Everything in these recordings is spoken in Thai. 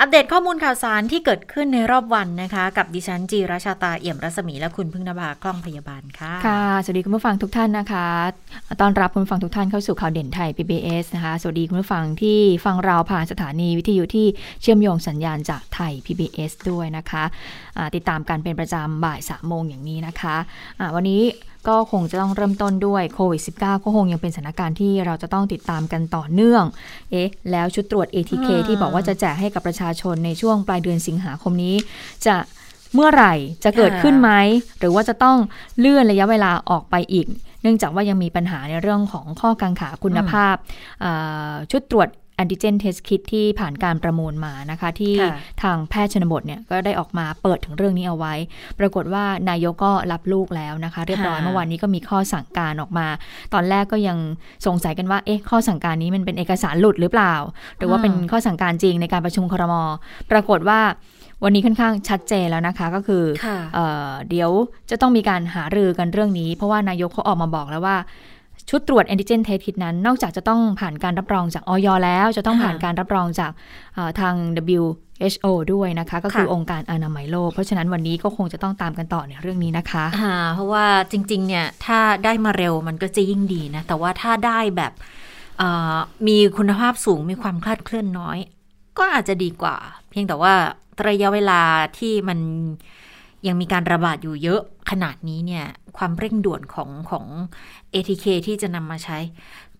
อัปเดตข้อมูลข่าวสารที่เกิดขึ้นในรอบวันนะคะ กับดิฉันจีราชาตาเอี่ยมรัศมีและคุณพึ่งนภาคล่องพยาบาลค่ะ ค่ะ สวัสดีคุณผู้ฟังทุกท่านนะคะตอนรับคุณผู้ฟังทุกท่านเข้าสู่ข่าวเด่นไทย PBS นะคะ สวัสดีคุณผู้ฟังที่ฟังเราผ่านสถานีวิทยุที่เชื่อมโยงสัญญาณจากไทย PBS ด้วยนะคะะติดตามกันเป็นประจำบ่ายสามโมงอย่างนี้นะคะะวันนี้ ก็คงจะต้องเริ่มต้นด้วยโควิด -19 ก็คงยังเป็นสถานการณ์ที่เราจะต้องติดตามกันต่อเนื่อง เอ๊ะ แล้วชุดตรวจ ATK ที่บอกว่าจะแจกให้กับประชาชนในช่วงปลายเดือนสิงหาคมนี้ จะเมื่อไหร่จะเกิดขึ้นไหม หรือว่าจะต้องเลื่อนระยะเวลาออกไปอีก เนื่องจากว่ายังมีปัญหาในเรื่องของข้อกังขาคุณภาพชุดตรวจ แอนติเจนเทสคิดที่ผ่านการประมูลมานะคะ ที่ทางแพทย์ชนบทเนี่ยก็ได้ออกมาเปิดถึงเรื่องนี้เอาไว้ ปรากฏว่านายกก็รับลูกแล้วนะคะ เรียบร้อยเมื่อวานนี้ก็มีข้อสั่งการออกมา ตอนแรกก็ยังสงสัยกันว่าเอ๊ะข้อสั่งการนี้มันเป็นเอกสารหลุดหรือเปล่า หรือว่าเป็นข้อสั่งการจริงในการประชุมครม ปรากฏว่าวันนี้ค่อนข้างชัดเจนแล้วนะคะก็คือเอเดี๋ยวจะต้องมีการหารือกันเรื่องนี้ เพราะว่านายกเขาออกมาบอกแล้วว่า ชุดตรวจแอนติเจนเทสคิดนั้น นอกจากจะต้องผ่านการรับรองจากออยแล้ว จะต้องผ่านการรับรองจากทาง WHO ด้วยนะคะ ก็คือองค์การอนามัยโลก เพราะฉะนั้นวันนี้ก็คงจะต้องตามกันต่อในเรื่องนี้นะคะเพราะว่าจริง ๆ เนี่ย ถ้าได้มาเร็วมันก็จะยิ่งดีนะ แต่ว่าถ้าได้แบบมีคุณภาพสูงมีความคลาดเคลื่อนน้อย ก็อาจจะดีกว่า เพียงแต่ว่าระยะเวลาที่มัน ยังมีการระบาดอยู่เยอะขนาดนี้เนี่ยความเร่งด่วนของของ ATK ที่จะนำมาใช้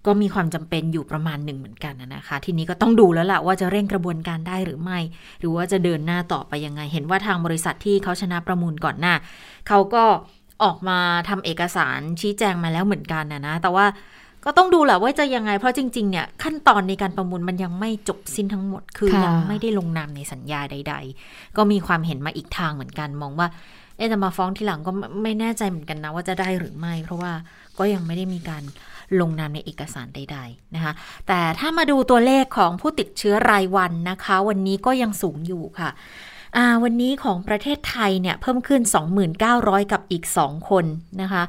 ก็มีความจำเป็นอยู่ประมาณหนึ่งเหมือนกันนะคะ ทีนี้ก็ต้องดูแล้วล่ะว่าจะเร่งกระบวนการได้หรือไม่ หรือว่าจะเดินหน้าต่อไปยังไง เห็นว่าทางบริษัทที่เขาชนะประมูลก่อนหน้าเขาก็ออกมาทำเอกสารชี้แจงมาแล้วเหมือนกันนะนะแต่ว่า ก็ต้องดูแหละว่าจะยังไง เพราะจริง ๆ เนี่ย ขั้นตอนในการประมูลมันยังไม่จบสิ้นทั้งหมด คือยังไม่ได้ลงนามในสัญญาใด ๆ ก็มีความเห็นมาอีกทางเหมือนกันมองว่าเอ๊จะมาฟ้องทีหลังก็ไม่แน่ใจเหมือนกันนะว่าจะได้หรือไม่ เพราะว่าก็ยังไม่ได้มีการลงนามในเอกสารใด ๆ นะคะ แต่ถ้ามาดูตัวเลขของผู้ติดเชื้อรายวันนะคะ วันนี้ก็ยังสูงอยู่ค่ะวันนี้ของประเทศไทยเนี่ยเพิ่มขึ้น 2,900 กับอีก 2 คนนะคะ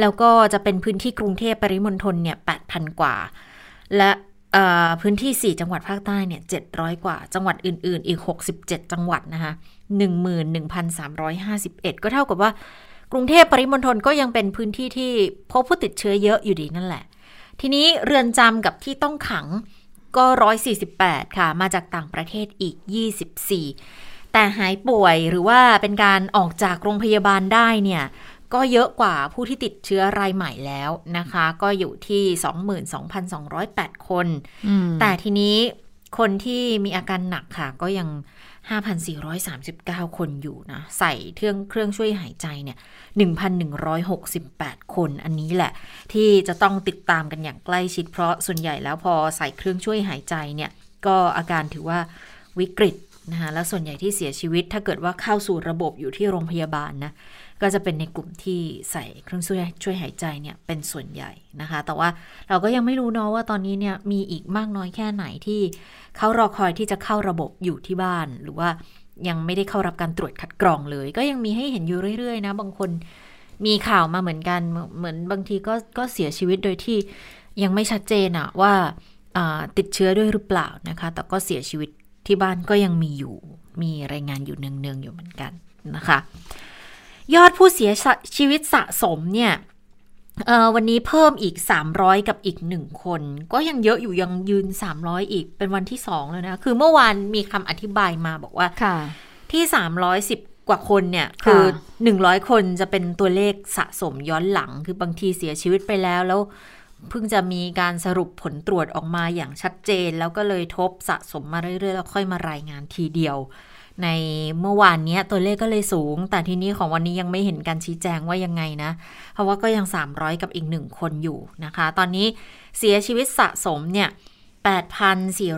แล้วก็จะเป็นพื้นที่กรุงเทพปริมณฑลเนี่ย8,000 กว่า และพื้นที่ 4 จังหวัดภาคใต้เนี่ย700 กว่า จังหวัดอื่น ๆ อีก 67 จังหวัดนะคะ11,351 ก็เท่ากับว่ากรุงเทพปริมณฑลก็ยังเป็นพื้นที่ที่พบผู้ติดเชื้อเยอะอยู่ดีนั่นแหละ ทีนี้เรือนจำกับที่ต้องขังก็ 148 ค่ะ มาจากต่างประเทศอีก 24 แต่หายป่วยหรือว่าเป็นการออกจากโรงพยาบาลได้เนี่ย ก็เยอะกว่าผู้ที่ติดเชื้อรายใหม่แล้วนะคะ ก็อยู่ที่ 22,208 คน แต่ทีนี้คนที่มีอาการหนักค่ะ ก็ยัง 5,439 คนอยู่นะ ใส่เครื่องเครื่องช่วยหายใจเนี่ย 1,168 คน อันนี้แหละ ที่จะต้องติดตามกันอย่างใกล้ชิด เพราะส่วนใหญ่แล้วพอใส่เครื่องช่วยหายใจเนี่ย ก็อาการถือว่าวิกฤตนะคะแล้วส่วนใหญ่ที่เสียชีวิตถ้าเกิดว่าเข้าสู่ระบบอยู่ที่โรงพยาบาลนะ ก็จะเป็นในกลุ่มที่ใส่เครื่องช่วยช่วยหายใจเนี่ยเป็นส่วนใหญ่นะคะ แต่ว่าเราก็ยังไม่รู้เนาะว่าตอนนี้เนี่ยมีอีกมากน้อยแค่ไหนที่เขารอคอยที่จะเข้าระบบอยู่ที่บ้าน หรือว่ายังไม่ได้เข้ารับการตรวจคัดกรองเลย ก็ยังมีให้เห็นอยู่เรื่อยๆนะบางคนมีข่าวมาเหมือนกันเหมือนบางทีก็ก็เสียชีวิตโดยที่ยังไม่ชัดเจนอะว่าติดเชื้อด้วยหรือเปล่านะคะ แต่ก็เสียชีวิตที่บ้านก็ยังมีอยู่ มีรายงานอยู่เนืองๆอยู่เหมือนกันนะคะ ยอดผู้เสียชีวิตสะสมเนี่ยวันนี้เพิ่มอีก 300 กับอีกหนึ่งคน ก็ยังเยอะอยู่ยังยืน 300 อีกเป็นวันที่สองแล้วนะ คือเมื่อวานมีคำอธิบายมาบอกว่าที่ 310 กว่าคนเนี่ย คือ 100 คนจะเป็นตัวเลขสะสมย้อนหลัง คือบางทีเสียชีวิตไปแล้วแล้วเพิ่งจะมีการสรุปผลตรวจออกมาอย่างชัดเจน แล้วก็เลยทบสะสมมาเรื่อยๆ แล้วค่อยมารายงานทีเดียว ในเมื่อวานนี้ตัวเลขก็เลยสูง แต่ทีนี้ของวันนี้ยังไม่เห็นการชี้แจงว่ายังไงนะ เพราะว่าก็ยัง 300 กับอีกหนึ่งคนอยู่นะคะ ตอนนี้เสียชีวิตสะสมเนี่ย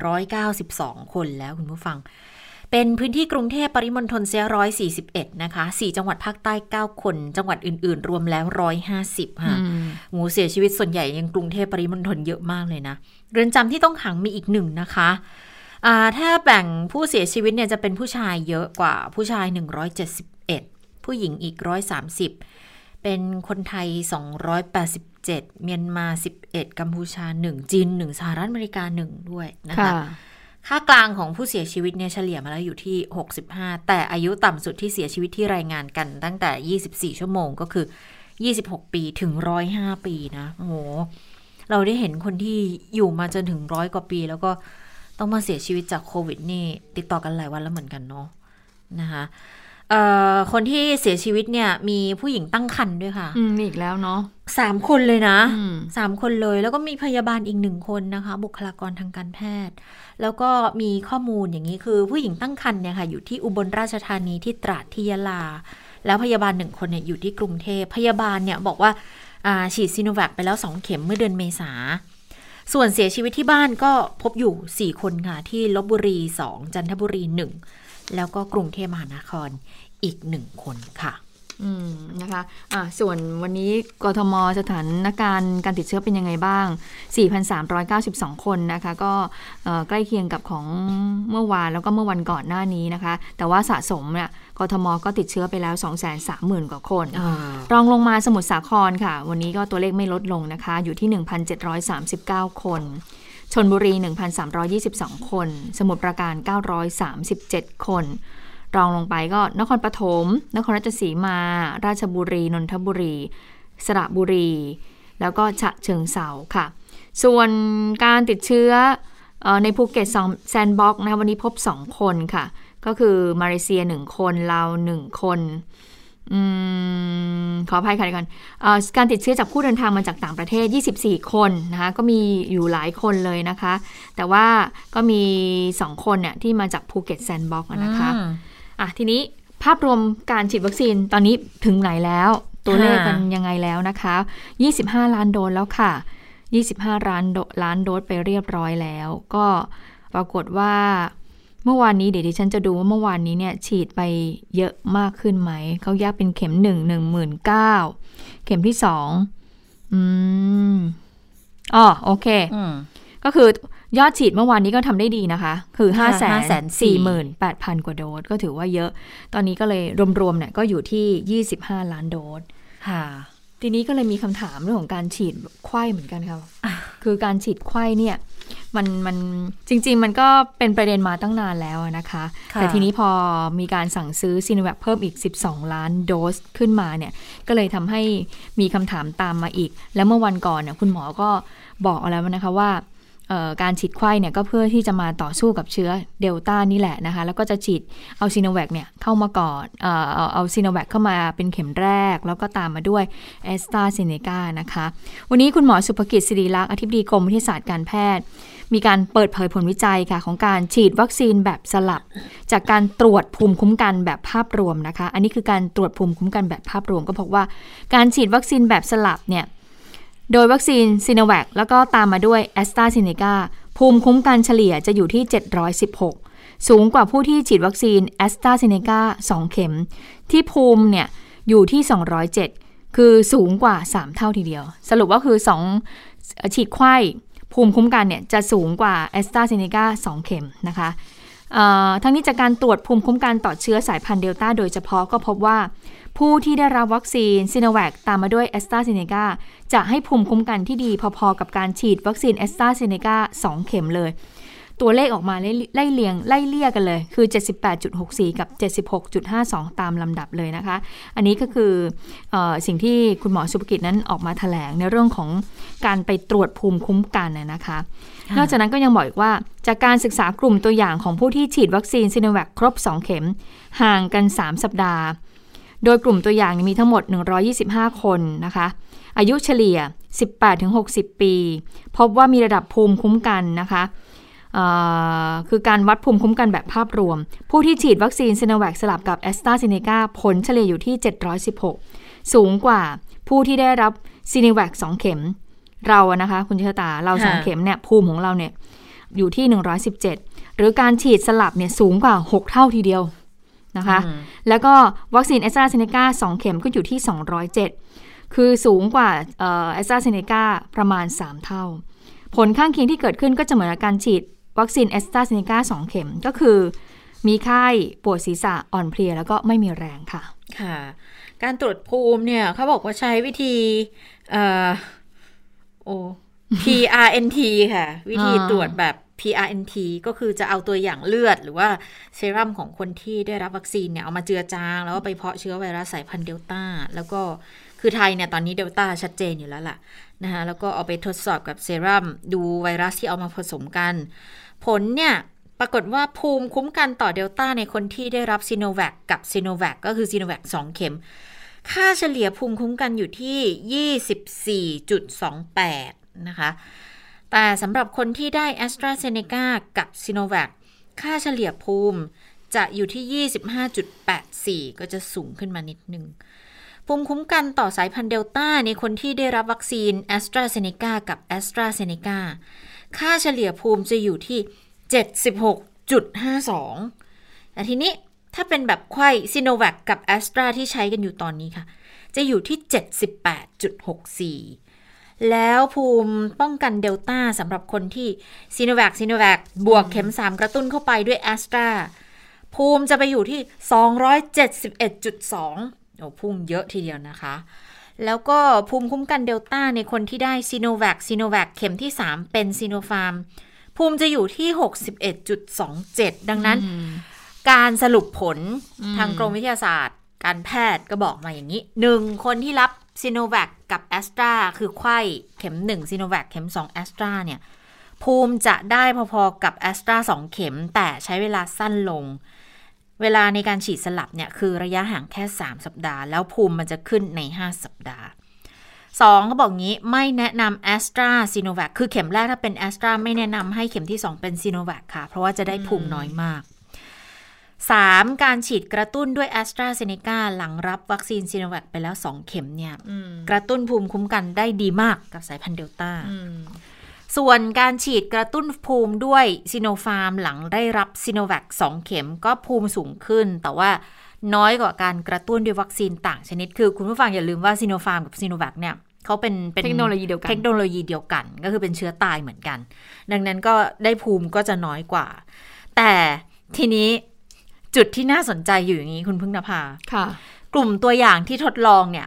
8,492 คนแล้วคุณผู้ฟัง เป็นพื้นที่กรุงเทพปริมณฑลเสียร้อยสี่สิบเอ็ดนะคะ สี่จังหวัดภาคใต้เก้าคน จังหวัดอื่น ๆ รวมแล้วร้อยห้าสิบค่ะอืมหมูเสียชีวิตส่วนใหญ่ยังกรุงเทพปริมณฑลเยอะมากเลยนะ เรือนจำที่ต้องขังมีอีกหนึ่งนะคะอ่า ถ้าแบ่งผู้เสียชีวิตเนี่ยจะเป็นผู้ชายเยอะกว่าผู้ชาย 171 ผู้หญิงอีก 130 เป็นคนไทย 287 เมียนมา 11 กัมพูชา 1 จีน 1 สหรัฐอเมริกา 1 ด้วยนะคะค่ะค่ากลางของผู้เสียชีวิตเนี่ยเฉลี่ยมาแล้วอยู่ที่ 65 แต่อายุต่ำสุดที่เสียชีวิตที่รายงานกันตั้งแต่ 24 ชั่วโมงก็คือ 26 ปีถึง 105 ปีนะ โอ้โห เราได้เห็นคนที่อยู่มาจนถึงร้อยกว่าปีแล้วก็ ต้องมาเสียชีวิตจากโควิดนี่ติดต่อกันหลายวันแล้วเหมือนกันเนาะนะคะเอ่อคนที่เสียชีวิตเนี่ยมีผู้หญิงตั้งครรภ์ด้วยค่ะ อืมมีอีกแล้วเนาะสามคนเลยนะอืมสามคนเลย แล้วก็มีพยาบาลอีกหนึ่งคนนะคะ บุคลากรทางการแพทย์ แล้วก็มีข้อมูลอย่างนี้คือผู้หญิงตั้งครรภ์เนี่ยค่ะ อยู่ที่อุบลราชธานีที่ตราดที่ยะลา แล้วพยาบาลหนึ่งคนเนี่ยอยู่ที่กรุงเทพพยาบาลเนี่ยบอกว่าอ่าฉีดซีโนแวคไปแล้วสองเข็มเมื่อเดือนเมษา ส่วนเสียชีวิตที่บ้านก็พบอยู่ 4 คนค่ะ ที่ลบบุรี 2 จันทบุรี 1 แล้วก็กรุงเทพมหานครอีก 1 คนค่ะ อืมนะคะอะส่วนวันนี้กทมสถานการณ์การติดเชื้อเป็นยังไงบ้าง 4,392 คนนะคะ ก็เอ่อใกล้เคียงกับของเมื่อวานแล้วก็เมื่อวันก่อนหน้านี้นะคะ แต่ว่าสะสมเนี่ยกทมก็ติดเชื้อไปแล้ว 230,000 กว่าคนรองลงมาสมุทรสาครค่ะ วันนี้ก็ตัวเลขไม่ลดลงนะคะ อยู่ที่ 1,739 คนชนบุรี 1,322 คน สมุทรปราการ 937 คน รองลงไปก็นครปฐม นครราชสีมา ราชบุรี นนทบุรี สระบุรี แล้วก็ฉะเชิงเซาค่ะ ส่วนการติดเชื้ออในภูเก็ตsandbox นะคะวันนี้พบ 2 คนค่ะ ก็คือมาเลเซีย 1 คน ลาว 1 คนอขออภัยค่ะทีก่อนอการติดเชื้อจากผู้เดินทางมาจากต่างประเทศ 24 คนนะคะก็มีอยู่หลายคนเลยนะคะ แต่ว่าก็มี 2 คนเนี่ยที่มาจากภูเก็ต sandbox นะคะ อะทีนี้ภาพรวมการฉีดวัคซีนตอนนี้ถึงไหนแล้ว ตัวเลขค่ะมันยังไงแล้วนะคะ 25 ล้านโดสแล้วค่ะ 25ล้านโดล้านโดสไปเรียบร้อยแล้ว ก็ปรากฏว่าเมื่อวานนี้เดี๋ยวดิฉันจะดูว่าเมื่อวานนี้เนี่ยฉีดไปเยอะมากขึ้นไหม เขาแยกเป็นเข็ม1 1 9 0 0 0เข็มที่2อืมอ๋อโอเคอืมก็คือ ยอดฉีดเมื่อวานนี้ก็ทำได้ดีนะคะ คือ5ค่ะ5 4 8 0 0 548,000 0 กว่าโดส ก็ถือว่าเยอะ ตอนนี้ก็เลยรวมๆเนี่ยก็อยู่ที่ 25 ล้านโดสค่ะ ทีนี้ก็เลยมีคำถามเรื่องของการฉีดไข้เหมือนกันค่ะคือการฉีดไข้เนี่ยมันมันจริง ๆ มันก็เป็นประเด็นมาตั้งนานแล้วอะนะคะค่ะแต่ทีนี้พอมีการสั่งซื้อซีโนแวคเพิ่มอีก 12 ล้านโดสขึ้นมาเนี่ย ก็เลยทำให้มีคำถามตามมาอีก แล้วเมื่อวันก่อนเนี่ยคุณหมอก็บอกเอาแล้วนะคะว่าเอ่อ การฉีดไข้เนี่ยก็เพื่อที่จะมาต่อสู้กับเชื้อเดลต้านี่แหละนะคะ แล้วก็จะฉีดเอาซีโนแวคเนี่ยเข้ามาก่อนเอ่อเอาเอาซีโนแวคเข้ามาเป็นเข็มแรก แล้วก็ตามมาด้วยแอสตราเซเนกานะคะ วันนี้คุณหมอสุภกิจศิริลักษณ์อธิบดีกรมวิทยาศาสตร์การแพทย์ มีการเปิดเผยผลวิจัยค่ะ ของการฉีดวัคซีนแบบสลับ จากการตรวจภูมิคุ้มกันแบบภาพรวมนะคะ อันนี้คือการตรวจภูมิคุ้มกันแบบภาพรวมก็พบว่า การฉีดวัคซีนแบบสลับเนี่ย โดยวัคซีนซีโนแวคแล้วก็ตามมาด้วยแอสตราเซเนกาภูมิคุ้มกันเฉลี่ยจะอยู่ที่ 716 สูงกว่าผู้ที่ฉีดวัคซีนแอสตราเซเนกา2เข็ม ที่ภูมิเนี่ยอยู่ที่ 207 คือสูงกว่า 3 เท่าทีเดียว สรุปว่าคือ ฉีดไขว้ภูมิคุ้มกันเนี่ยจะสูงกว่าแอสตราเซเนกา2เข็มนะคะทั้งนี้จากการตรวจภูมิคุ้มกันต่อเชื้อสายพันธุ์เดลต้าโดยเฉพาะก็พบว่า ผู้ที่ได้รับวัคซีนซีโนแวคตามมาด้วยแอสตราเซเนกาจะให้ภูมิคุ้มกันที่ดีพอๆ กับการฉีดวัคซีนแอสตราเซเนกา2เข็มเลย ตัวเลขออกมาไล่ไล่เลียงไล่เลี่ยกันเลย คือ 78.64 กับ 76.52 ตามลำดับเลยนะคะ อันนี้ก็คือเออสิ่งที่คุณหมอศุภกิจนั้นออกมาแถลงในเรื่องของการไปตรวจภูมิคุ้มกันน่ะนะคะค่ะนอกจากนั้นก็ยังบอกอีกว่า จากการศึกษากลุ่มตัวอย่างของผู้ที่ฉีดวัคซีนซีโนแวคครบ 2 เข็ม ห่างกัน 3 สัปดาห์ โดยกลุ่มตัวอย่างมีทั้งหมด 125 คนนะคะ อายุเฉลี่ย 18-60 ปี พบว่ามีระดับภูมิคุ้มกันนะคะเอ่อคือการวัดภูมิคุ้มกันแบบภาพรวม ผู้ที่ฉีดวัคซีนซีโนแวคสลับกับแอสตราเซเนกาผลเฉลี่ยอยู่ที่ 716 สูงกว่าผู้ที่ได้รับซีโนแวค2เข็ม เราอะนะคะ คุณเชษตาเราค่ะสองเข็มเนี่ยภูมิของเราเนี่ยอยู่ที่ 117 หรือการฉีดสลับเนี่ยสูงกว่า 6 เท่าทีเดียว นะคะอืมแล้วก็วัคซีนแอสตราเซเนกา2เข็มก็อยู่ที่ 207 คือสูงกว่าแอสตราเซเนกาประมาณ 3 เท่า ผลข้างเคียงที่เกิดขึ้นก็จะเหมือนกับการฉีดวัคซีนแอสตราเซเนกา2เข็มก็คือ มีไข้ปวดศีรษะอ่อนเพลียแล้วก็ไม่มีแรงค่ะ ค่ะ การตรวจภูมิเนี่ยเขาบอกว่าใช้วิธีเอ่อโอ้ PRNT ค่ะ วิธีอ่าตรวจแบบ PRNT ก็คือจะเอาตัวอย่างเลือด หรือว่าเซรั่มของคนที่ได้รับวัคซีนเนี่ยเอามาเจือจาง แล้วก็ไปเพาะเชื้อไวรัสสายพันธุ์เดลต้า แล้วก็คือไทยเนี่ยตอนนี้เดลต้าชัดเจนอยู่แล้วล่ะนะคะแล้วก็เอาไปทดสอบกับเซรั่มดูไวรัสที่เอามาผสมกัน ผลเนี่ยปรากฏว่าภูมิคุ้มกันต่อเดลต้าในคนที่ได้รับซีโนแวคกับซีโนแวคก็คือซีโนแวค2เข็ม ค่าเฉลี่ยภูมิคุ้มกันอยู่ที่ 24.28 นะคะ แต่สำหรับคนที่ได้ a s t r a z เซ e c a กับซีโนแวคค่าเฉลี่ยภูมิจะอยู่ที่ 25.84 ก็จะสูงขึ้นมานิดนึงภูมิคุ้มกันต่อสายพันธุ์เดลต้าในคนที่ได้รับวัคซีน a s t r a z เซ e c a กับ a s t r a z เซ e c a ค่าเฉลี่ยภูมิจะอยู่ที่ 76.52 แต่ทีนี้ถ้าเป็นแบบไข้ซีโนแวคกับแอสตราที่ใช้กันอยู่ตอนนี้ค่ะ จะอยู่ที่ 78.64 แล้วภูมิป้องกันเดลต้าสำหรับคนที่ซีโนแวคซีโนแวคบวกเข็ม 3 กระตุ้นเข้าไปด้วยแอสตราภูมิจะไปอยู่ที่ 271.2 โอ้พุ่งเยอะทีเดียวนะคะ แล้วก็ภูมิคุ้มกันเดลต้าในคนที่ได้ซีโนแวคซีโนแวคเข็มที่ 3 เป็นซีโนฟาร์มภูมิจะอยู่ที่ 61.27 ดังนั้น การสรุปผลทางกรมวิทยาศาสตร์ การแพทย์ก็บอกมาอย่างนี้หนึ่งคนที่รับ ซีโนแวคกับแอสตราคือไขว้เข็ม1ซีโนแวคเข็ม2แอสตราเนี่ยภูมิจะได้พอๆกับแอสตรา2เข็ม แต่ใช้เวลาสั้นลง เวลาในการฉีดสลับเนี่ยคือระยะห่างแค่ 3 สัปดาห์ แล้วภูมิมันจะขึ้นใน 5 สัปดาห์สองเขาบอกงี้ไม่แนะนำแอสตราซีโนแวคคือเข็มแรกถ้าเป็นแอสตราไม่แนะนำให้เข็มที่ 2 เป็นซีโนแวคค่ะ เพราะว่าจะได้ภูมิน้อยมาก 3. การฉีดกระตุ้นด้วยแอสตราเซเนกาหลังรับวัคซีนซีโนแวคไปแล้ว 2 เข็มเนี่ยกระตุ้นภูมิคุ้มกันได้ดีมากกับสายพันธุ์เดลต้าส่วนการฉีดกระตุ้นภูมิด้วยซีโนฟาร์มหลังได้รับซีโนแวค2เข็มก็ภูมิสูงขึ้น แต่ว่าน้อยกว่าการกระตุ้นด้วยวัคซีนต่างชนิด คือคุณผู้ฟังอย่าลืมว่าซีโนฟาร์มกับซีโนแวคเนี่ยเขาเป็นเป็นเทคโนโลยีเดียวกันเทคโนโลยีเดียวกัน ก็คือเป็นเชื้อตายเหมือนกัน ดังนั้นก็ได้ภูมิก็จะน้อยกว่า แต่ทีนี้ จุดที่น่าสนใจอยู่อย่างนี้คุณพึ่งนภาค่ะ กลุ่มตัวอย่างที่ทดลองเนี่ย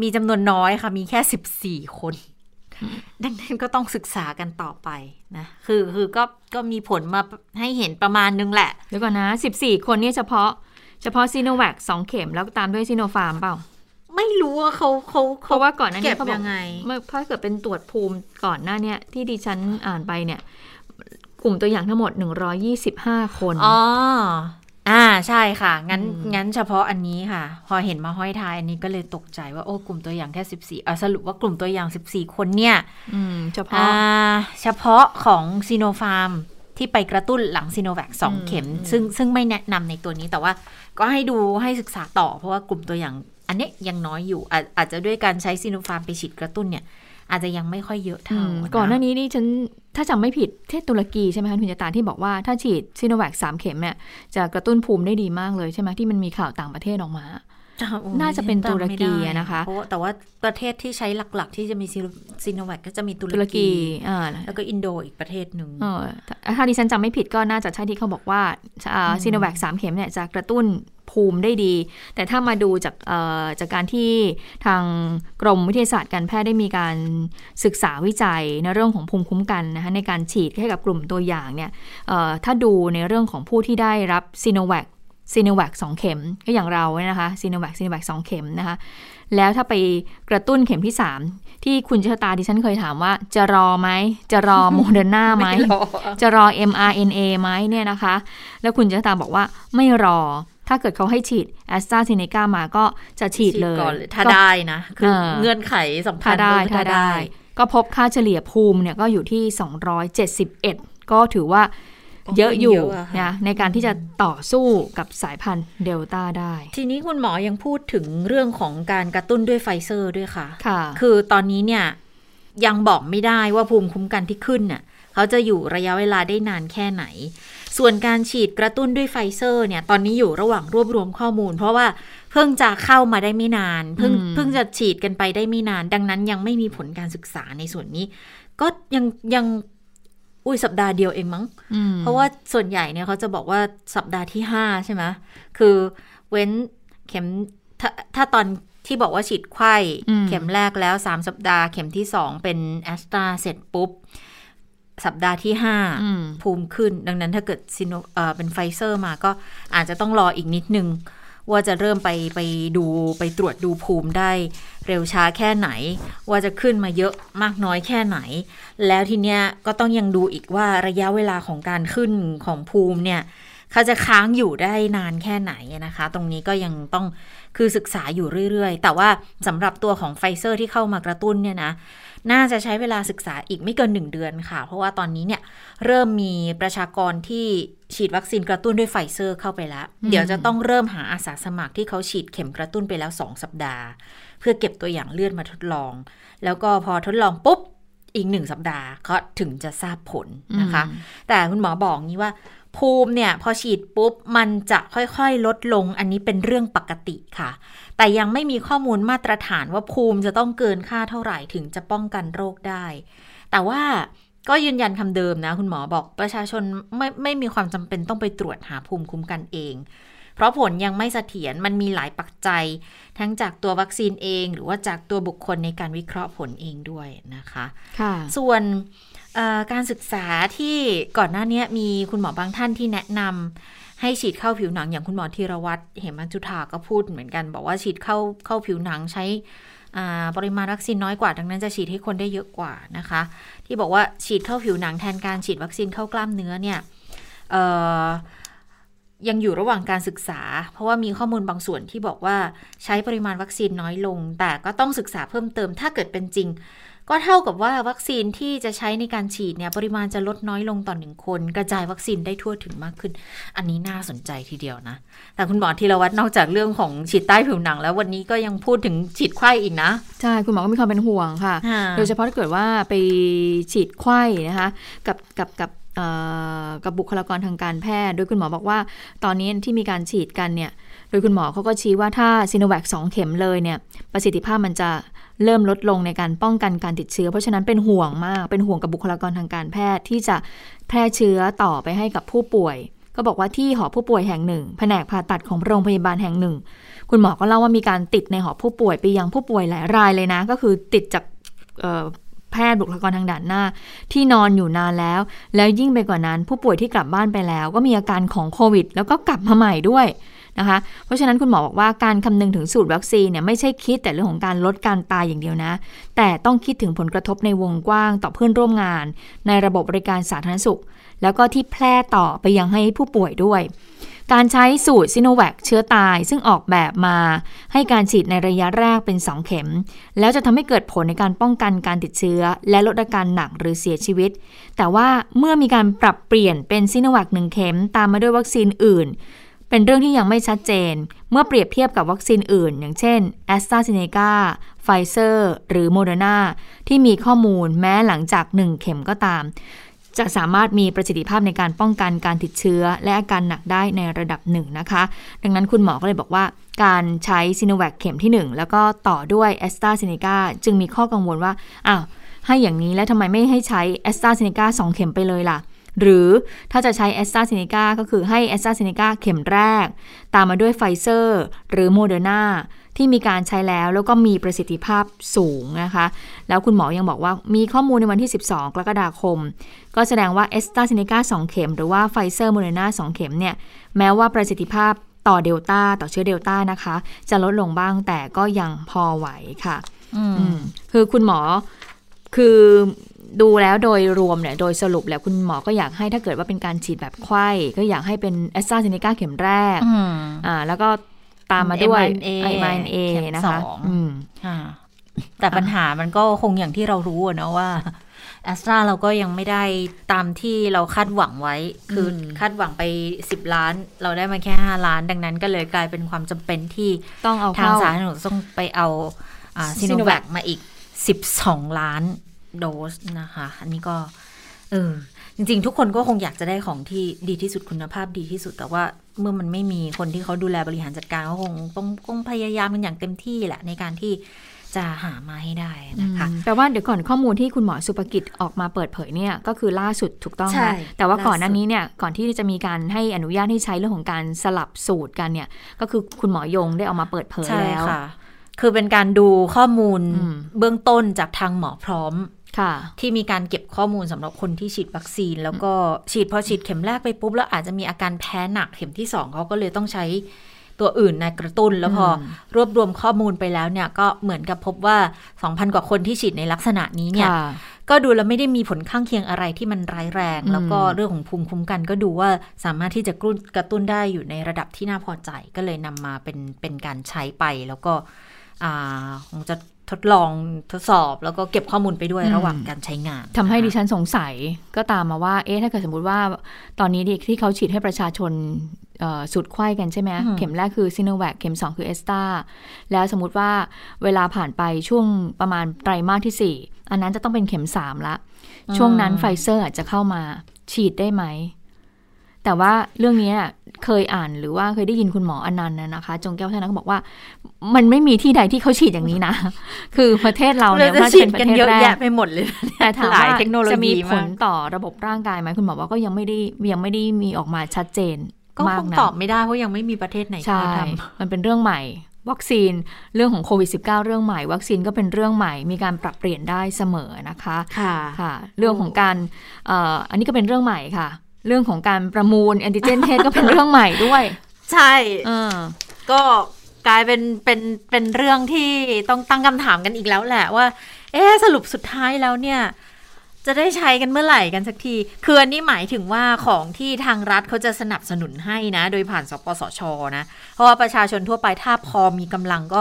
มีจำนวนน้อยค่ะ มีแค่สิบสี่คน ดังนั้นก็ต้องศึกษากันต่อไปนะ คือคือก็ก็มีผลมาให้เห็นประมาณนึงแหละเดี๋ยวก่อนนะ14คนเนี่ยเฉพาะ เฉพาะซีโนแวคสองเข็มแล้วตามด้วยซีโนฟาร์มเปล่าไม่รู้ว่าเขาเขาเพราะว่าก่อนหน้านี้เก็บเขาบอกยังไงเมื่อถ้าเกิดเป็นตรวจภูมิก่อนหน้าเนี้ยที่ดิฉันอ่านไปเนี่ย กลุ่มตัวอย่างทั้งหมด 125 คนอ๋อ อ่าใช่ค่ะ งั้นอืมงั้นเฉพาะอันนี้ค่ะ พอเห็นมาห้อยท้ายอันนี้ก็เลยตกใจว่าโอ้กลุ่มตัวอย่างแค่สิบสี่อ่าสรุปว่ากลุ่มตัวอย่างสิบสี่คนเนี่ยอืมเฉพาะอ่าเฉพาะของซีโนฟาร์มที่ไปกระตุ้นหลังซีโนแวคสองอืมเข็มอืมซึ่งซึ่งไม่แนะนำในตัวนี้แต่ว่าก็ให้ดูให้ศึกษาต่อเพราะว่ากลุ่มตัวอย่างอันเนี้ยยังน้อยอยู่อาอาจจะด้วยการใช้ซีโนฟาร์มไปฉีดกระตุ้นเนี่ย อาจจะยังไม่ค่อยเยอะอืเท่ามะก่อนหน้านี้นี่ฉันถ้าจำไม่ผิดที่ตุรกีใช่ไหมคะคุณจตาที่บอกว่าถ้าฉีดซีโนแวคสามเข็มเนี่ยจะกระตุ้นภูมิได้ดีมากเลยใช่ไหมที่มันมีข่าวต่างประเทศออกมาโอ้ น่าจะเป็นฉัจำไม่ตุรกีได้อะนะคะเพราะว่าแต่ว่าประเทศที่ใช้หลักๆ ที่จะมีซีโนแวคก็จะมีตุตุรกีอ่าแล้วก็อินโดอีกประเทศหนึ่งเออถ้าถ้าดิฉันจำไม่ผิดก็น่าจะใช่ที่เขาบอกว่าซีโนแวคสามเข็มเนี่ยจะกระตุ้นภูมิได้ดี แต่ถ้ามาดูจากเอ่อจากการที่ทางกรมวิทยาศาสตร์การแพทย์ได้มีการศึกษาวิจัยในเรื่องของภูมิคุ้มกันนะคะในการฉีดให้กับกลุ่มตัวอย่างเนี่ยเอ่อถ้าดูในเรื่องของผู้ที่ได้รับซีโนแวค ซีโนแวคสองเข็มก็อย่างเราเนี่ยนะคะซีโนแวคซีโนแวคสองเข็มนะคะ แล้วถ้าไปกระตุ้นเข็มที่ 3 ที่คุณเชษตาดิฉันเคยถามว่าจะรอไหม จะรอโมเดอร์นาไหมรอจะรอ mRNA ไหมเนี่ยนะคะ แล้วคุณจะตามบอกว่าไม่รอถ้าเกิดเขาให้ฉีดแอสตราเซเนกามาก็จะฉีดเลยก่อนถ้าก็ได้นะ คือเออเงื่อนไขสำคัถ้าญได้ก็คือถ้าได้ ก็พบค่าเฉลี่ยภูมิเนี่ยก็อยู่ที่ 271 ก็ถือว่า เยอะอยู่ะค่ะนะในการที่จะต่อสู้กับสายพันธุ์เดลต้าได้ ทีนี้คุณหมอยังพูดถึงเรื่องของการกระตุ้นด้วยไฟเซอร์ด้วยค่ะค่ะ คือตอนนี้เนี่ยยังบอกไม่ได้ว่าภูมิคุ้มกันที่ขึ้นน่ะคเขาจะอยู่ระยะเวลาได้นานแค่ไหน ส่วนการฉีดกระตุ้นด้วยไฟเซอร์เนี่ยตอนนี้อยู่ระหว่างรวบรวมข้อมูล เพราะว่าเพิ่งจะเข้ามาได้ไม่นาน เพิ่งอืมเพิ่งจะฉีดกันไปได้ไม่นาน ดังนั้นยังไม่มีผลการศึกษาในส่วนนี้ ก็ยังยัง อุ้ยสัปดาห์เดียวเองมั้งอืมเพราะว่าส่วนใหญ่เนี่ยเขาจะบอกว่าสัปดาห์ที่5ใช่ไหมคือเว้นเข็มถ้าถ้าตอนที่บอกว่าฉีดไขว้อืมเข็มแรกแล้ว3สัปดาห์ เข็มที่2เป็นแอสตราเสร็จปุ๊บ สัปดาห์ที่อืม5ภูมิขึ้น ดังนั้นถ้าเกิดซิโนเอ่อเป็นไฟเซอร์มาก็อาจจะต้องรออีกนิดนึง ว่าจะเริ่มไปไปดูไปตรวจดูภูมิได้เร็วช้าแค่ไหน ว่าจะขึ้นมาเยอะมากน้อยแค่ไหน แล้วทีเนี้ยก็ต้องยังดูอีกว่าระยะเวลาของการขึ้นของภูมิเนี่ยเขาจะค้างอยู่ได้นานแค่ไหนนะคะ ตรงนี้ก็ยังต้องคือศึกษาอยู่เรื่อยๆ แต่ว่าสำหรับตัวของไฟเซอร์ที่เข้ามากระตุ้นเนี่ยนะ น่าจะใช้เวลาศึกษาอีกไม่เกิน 1 เดือนค่ะ เพราะว่าตอนนี้เนี่ยเริ่มมีประชากรที่ฉีดวัคซีนกระตุ้นด้วยไฟเซอร์เข้าไปแล้ว เดี๋ยวจะต้องเริ่มหาอาสาสมัครที่เขาฉีดเข็มกระตุ้นไปแล้ว 2 สัปดาห์ เพื่อเก็บตัวอย่างเลือดมาทดลอง แล้วก็พอทดลองปุ๊บอีกหนึ่งสัปดาห์ก็ถึงจะทราบผลนะคะ แต่คุณหมอบอกงี้ว่า ภูมิเนี่ยพอฉีดปุ๊บมันจะค่อยๆ ลดลงอันนี้เป็นเรื่องปกติค่ะ แต่ยังไม่มีข้อมูลมาตรฐานว่าภูมิจะต้องเกินค่าเท่าไหร่ถึงจะป้องกันโรคได้ แต่ว่าก็ยืนยันคำเดิมนะ คุณหมอบอกประชาชนไม่ไม่มีความจำเป็นต้องไปตรวจหาภูมิคุ้มกันเอง เพราะผลยังไม่เสถียรมันมีหลายปัจจัย ทั้งจากตัววัคซีนเอง หรือว่าจากตัวบุคคลในการวิเคราะห์ผลเองด้วยนะคะ ค่ะ ส่วนเอ่อ การศึกษาที่ก่อนหน้านี้มีคุณหมอบางท่านที่แนะนำให้ฉีดเข้าผิวหนังอย่างคุณหมอธีรวัตรเหมจุธาก็พูดเหมือนกัน บอกว่าฉีดเข้าเข้าผิวหนังใช้ปริมาณวัคซีนน้อยกว่าดังนั้นจะฉีดให้คนได้เยอะกว่านะคะ ที่บอกว่าฉีดเข้าผิวหนังแทนการฉีดวัคซีนเข้ากล้ามเนื้อเนี่ยยังอยู่ระหว่างการศึกษา เพราะว่ามีข้อมูลบางส่วนที่บอกว่าใช้ปริมาณวัคซีนน้อยลง แต่ก็ต้องศึกษาเพิ่มเติมถ้าเกิดเป็นจริง ก็เท่ากับว่าวัคซีนที่จะใช้ในการฉีดเนี่ยปริมาณจะลดน้อยลงต่อหนึ่งคน กระจายวัคซีนได้ทั่วถึงมากขึ้น อันนี้น่าสนใจทีเดียวนะ แต่คุณหมอธีรวัตรนอกจากเรื่องของฉีดใต้ผิวหนัง แล้ววันนี้ก็ยังพูดถึงฉีดไข้อีกนะ ใช่ คุณหมอก็มีความเป็นห่วงค่ะ โดยเฉพาะถ้าเกิดว่าไปฉีดไข้นะคะกับกับกับเอ่อกับบุคลากรทางการแพทย์ โดยคุณหมอบอกว่า ตอนนี้ที่มีการฉีดกันเนี่ย โดยคุณหมอเขาก็ชี้ว่าถ้าซีโนแวคสองเข็มเลยเนี่ย ประสิทธิภาพมันจะ เริ่มลดลงในการป้องกันการติดเชื้อ เพราะฉะนั้นเป็นห่วงมาก เป็นห่วงกับบุคลากรทางการแพทย์ที่จะแพร่เชื้อต่อไปให้กับผู้ป่วย ก็บอกว่าที่หอผู้ป่วยแห่งหนึ่ง แผนกผ่าตัดของโรงพยาบาลแห่งหนึ่ง คุณหมอก็เล่าว่ามีการติดในหอผู้ป่วยไปยังผู้ป่วยหลายรายเลยนะ ก็คือติดจากแพทย์บุคลากรทางด่านหน้า ที่นอนอยู่นานแล้ว แล้วยิ่งไปกว่านั้น ผู้ป่วยที่กลับบ้านไปแล้ว ก็มีอาการของโควิด แล้วก็กลับมาใหม่ด้วย นะคะ เพราะฉะนั้นคุณหมอบอกว่าการคำนึงถึงสูตรวัคซีนเนี่ยไม่ใช่คิดแต่เรื่องของการลดการตายอย่างเดียวนะ แต่ต้องคิดถึงผลกระทบในวงกว้างต่อเพื่อนร่วมงาน ในระบบบริการสาธารณสุข แล้วก็ที่แพร่ต่อไปยังให้ผู้ป่วยด้วยการใช้สูตรซิโนแวคเชื้อตายซึ่งออกแบบมาให้การฉีดในระยะแรกเป็น 2 เข็ม แล้วจะทำให้เกิดผลในการป้องกันการติดเชื้อ และลดอาการหนักหรือเสียชีวิต แต่ว่าเมื่อมีการปรับเปลี่ยนเป็นซิโนแวคหนึ่งเข็ม ตามมาด้วยวัคซีนอื่น เป็นเรื่องที่ยังไม่ชัดเจน เมื่อเปรียบเทียบกับวัคซีนอื่น อย่างเช่น a s t r a z เซ e c a p f i z e r หรือ Moderna ที่มีข้อมูลแม้หลังจาก 1 เข็มก็ตาม จะสามารถมีประสิทธิภาพในการป้องกันการติดเชื้อ และอาการหนักได้ในระดับหนึ่งนะคะ ดังนั้นคุณหมอก็เลยบอกว่า การใช้ซีโนแวคเข็มที่ 1 แล้วก็ต่อด้วยแอสตราเซเนกาจึงมีข้อกังวลว่าอ้าวให้อย่างนี้แล้วทำไมไม่ให้ใช้แอสตราเซเนกาสองเข็มไปเลยล่ะ หรือถ้าจะใช้แอสตราเซเนกาก็คือให้แอสตราเซเนกาเข็มแรก ตามมาด้วยไฟเซอร์หรือโมเดอร์นาที่มีการใช้แล้วแล้วก็มีประสิทธิภาพสูงนะคะ แล้วคุณหมอยังบอกว่ามีข้อมูลในวันที่ 12 กรกฎาคม ก็แสดงว่าแอสตราเซเนกา2เข็ม หรือว่าไฟเซอร์โมเดอร์นา2เข็มเนี่ยแม้ว่าประสิทธิภาพต่อเดลต้าต่อเชื้อเดลต้านะคะ จะลดลงบ้างแต่ก็ยังพอไหวค่ะอืมอืมคือคุณหมอคือ ดูแล้วโดยรวมเนี่ยโดยสรุปแล้วคุณหมอก็อยากให้ถ้าเกิดว่าเป็นการฉีดแบบไข้ก็อยากให้เป็นแอสตราเซเนกาเข็มแรกอืมอ่า แล้วก็ตามมาด้วย mRNA ไอมเอเข็มนะสคะองอืมอ่าแต่ปัญหามันก็คงอย่างที่เรารู้อะนะว่าแอสตราเราก็ยังไม่ได้ตามที่เราคาดหวังไว้ คืออมคาดหวังไป 10 ล้าน เราได้มาแค่ 5 ล้าน ดังนั้นก็เลยกลายเป็นความจำเป็นที่ต้องเอาทางเข้าสาธารณสุขต้องไปเอาซีโน Sinovac แวคมาอีก 12 ล้าน โดสนะคะ อันนี้ก็ เออ จริง ๆ ทุกคนก็คงอยากจะได้ของที่ดีที่สุดคุณภาพดีที่สุด แต่ว่าเมื่อมันไม่มีคนที่เขาดูแลบริหารจัดการก็คงต้องต้องพยายามกันอย่างเต็มที่แหละในการที่จะหามาให้ได้นะคะแปลว่าเดี๋ยวก่อนข้อมูลที่คุณหมอสุภกิจออกมาเปิดเผยเนี่ยก็คือล่าสุดถูกต้องใช่นะแต่ว่าก่อนหน้าล่าสุดนี้เนี่ยก่อนที่จะมีการให้อนุญาตให้ใช้เรื่องของการสลับสูตรกันเนี่ย ก็คือคุณหมอยงได้ออกมาเปิดเผยใช่แล้วค่ะคือเป็นการดูข้อมูลอืมเบื้องต้นจากทางหมอพร้อมค่ะ ที่มีการเก็บข้อมูลสำหรับคนที่ฉีดวัคซีน แล้วก็ฉีดพอฉีดเข็มแรกไปปุ๊บแล้วอาจจะมีอาการแพ้หนักเข็มที่สองเขาก็เลยต้องใช้ตัวอื่นในกระตุ้นแล้วพออมรวบรวมข้อมูลไปแล้วเนี่ยก็เหมือนกับพบว่า 2,000 กว่าคนที่ฉีดในลักษณะนี้เนี่ยค่ะก็ดูแล้วไม่ได้มีผลข้างเคียงอะไรที่มันร้ายแรงอืมแล้วก็เรื่องของภูมิคุ้มกันก็ดูว่าสามารถที่จะกรุ่นกระตุ้นได้อยู่ในระดับที่น่าพอใจก็เลยนำมาเป็นเป็นการใช้ไปแล้วก็อ่าคงจะ ทดลองทดสอบแล้วก็เก็บข้อมูลไปด้วยระหว่างการใช้งานทำให้นะคะดิฉันสงสัยก็ตามมาว่า เอ๊ะถ้าเกิดสมมติว่าตอนนี้ที่ที่เขาฉีดให้ประชาชนเอ่อสุดไข้กันใช่ไหมอืมเข็มแรกคือซิโนแวคเข็ม 2 คือเอสตาแล้วสมมติว่าเวลาผ่านไปช่วงประมาณไตรมาสที่ 4 อันนั้นจะต้องเป็นเข็ม 3 ละ ช่วงนั้นไฟเซอร์อาจจะเข้ามาฉีดได้ไหม แต่ว่าเรื่องนี้น่ะ เคยอ่านหรือว่าเคยได้ยินคุณหมออนันต์นะนะคะ จงแก้วท่านนั้นก็บอกว่า มันไม่มีที่ใดที่เขาฉีดอย่างนี้นะ คือประเทศเราเนี่ยจะว่าจะฉีเป็ดนประกันเทศเยอะแรแยะกไปหมดเลยแต่ถามหลายว่าเทคโนโลยีจะมีผมาลกต่อระบบร่างกายไหมคุณหมอว่าก็ยังไม่ได้ยังไม่ได้มีออกมาชัดเจนก็มาคกงนะตอบไม่ได้เพราะยังไม่มีประเทศไหนใช่ที่ทมันเป็นเรื่องใหม่วัคซีนเรื่องของโควิด -19 เรื่องใหม่ วัคซีนก็เป็นเรื่องใหม่ มีการปรับเปลี่ยนได้เสมอนะคะำค่ะค่ะ เรื่องของการเอ่ออันนี้ก็เป็นเรื่องใหม่ค่ะ เรื่องของการประมูลแอนติเจนเทสก็เป็นเรื่องใหม่ด้วย ใช่เออก็กลายเป็นเป็นเป็นเรื่องที่ต้องตั้งคำถามกันอีกแล้วแหละว่า เอ๊ะสรุปสุดท้ายแล้วเนี่ยจะได้ใช้กันเมื่อไหร่กันสักที คืออันนี้หมายถึงว่าของที่ทางรัฐเขาจะสนับสนุนให้นะ โดยผ่านสปสชนะ เพราะว่าประชาชนทั่วไปถ้าพอมีกำลังก็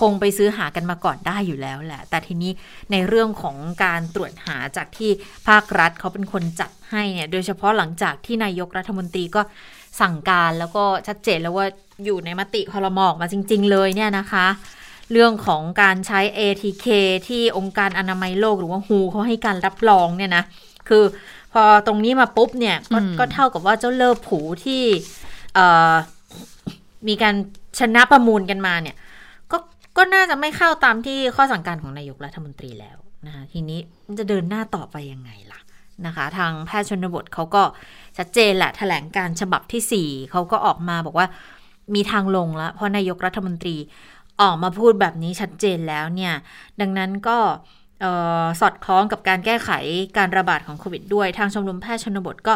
คงไปซื้อหากันมาก่อนได้อยู่แล้วแหละ แต่ทีนี้ในเรื่องของการตรวจหาจากที่ภาครัฐเขาเป็นคนจัดให้เนี่ยโดยเฉพาะหลังจากที่นายกรัฐมนตรีก็สั่งการแล้วก็ชัดเจนแล้วว่าอยู่ในมติคอรมอออกมาจริง ๆ เลยเนี่ยนะคะ เรื่องของการใช้ ATK ที่องค์การอนามัยโลกหรือว่า WHO เขาให้การรับรองเนี่ยนะคือพอตรงนี้มาปุ๊บเนี่ยก็อืมก็เท่ากับว่าเจ้าเลิฟผูที่เอ่อมีการชนะประมูลกันมาเนี่ย ก็น่าจะไม่เข้าตามที่ข้อสั่งการของนายกรัฐมนตรีแล้วนะคะทีนี้มันจะเดินหน้าต่อไปยังไงล่ะนะคะ ทางแพทย์ชนบทเขาก็ชัดเจนแหละแถลงการฉบับที่ 4 เขาก็ออกมาบอกว่ามีทางลงแล้ว เพราะนายกรัฐมนตรีออกมาพูดแบบนี้ชัดเจนแล้วเนี่ย ดังนั้นก็สอดคล้องกับการแก้ไขการระบาดของโควิดด้วย ทางชมรมแพทย์ชนบทก็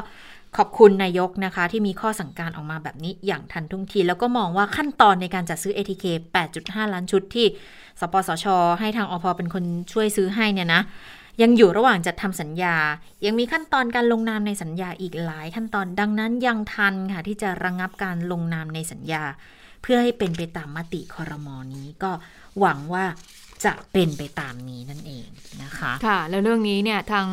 ขอบคุณนายกนะคะ ที่มีข้อสั่งการออกมาแบบนี้อย่างทันท่วงที แล้วก็มองว่าขั้นตอนในการจัดซื้อ ATK 8.5 ล้านชุดที่ สปสช ให้ทางอพเป็นคนช่วยซื้อให้เนี่ยนะยังอยู่ระหว่างจัดทำสัญญา ยังมีขั้นตอนการลงนามในสัญญาอีกหลายขั้นตอนดังนั้นยังทันค่ะ ที่จะระงงับการลงนามในสัญญา เพื่อให้เป็นไปตามมติคอรมอนี้ก็หวังว่าจะเป็นไปตามนี้นั่นเองนะคะ ค่ะ แล้วเรื่องนี้เนี่ยทาง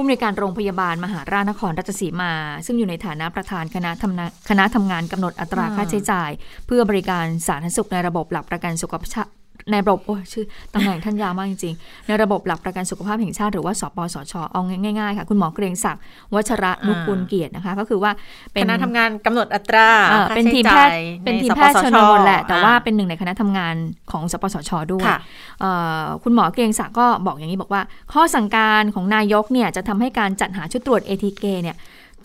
ผู้อำนวยการโรงพยาบาลมหาราชนครราชสีมา ซึ่งอยู่ในฐานะประธานคณะทำงานคณะทำงานกำหนดอัตราค่าใช้จ่าย เพื่อบริการสาธารณสุขในระบบหลักประกันสุขภาพ ในระบบโอ้ยชื่อตำแหน่งท่านยาวมากจริงๆ ในระบบหลักประกันสุขภาพแห่งชาติหรือว่าสปสชเอาง่ายๆค่ะ คุณหมอเกรียงศักดิ์วัชระนุกูลเกียรตินะคะ ก็คือว่าเป็คนณะทำงานกำหนดอัตราเอ่อค่าเป็นใช้ทีมแพจ่าทยย์เป็นในทีมสแพปทย์สชนบทแหละ แต่ว่าอ่เป็นหนึ่งในคณะทำงานของสปสชด้วยค่ะเอ่อคุณหมอเกรียงศักดิ์ก็บอกอย่างนี้บอกว่า ข้อสั่งการของนายกเนี่ยจะทำให้การจัดหาชุดตรวจ ATK เนี่ย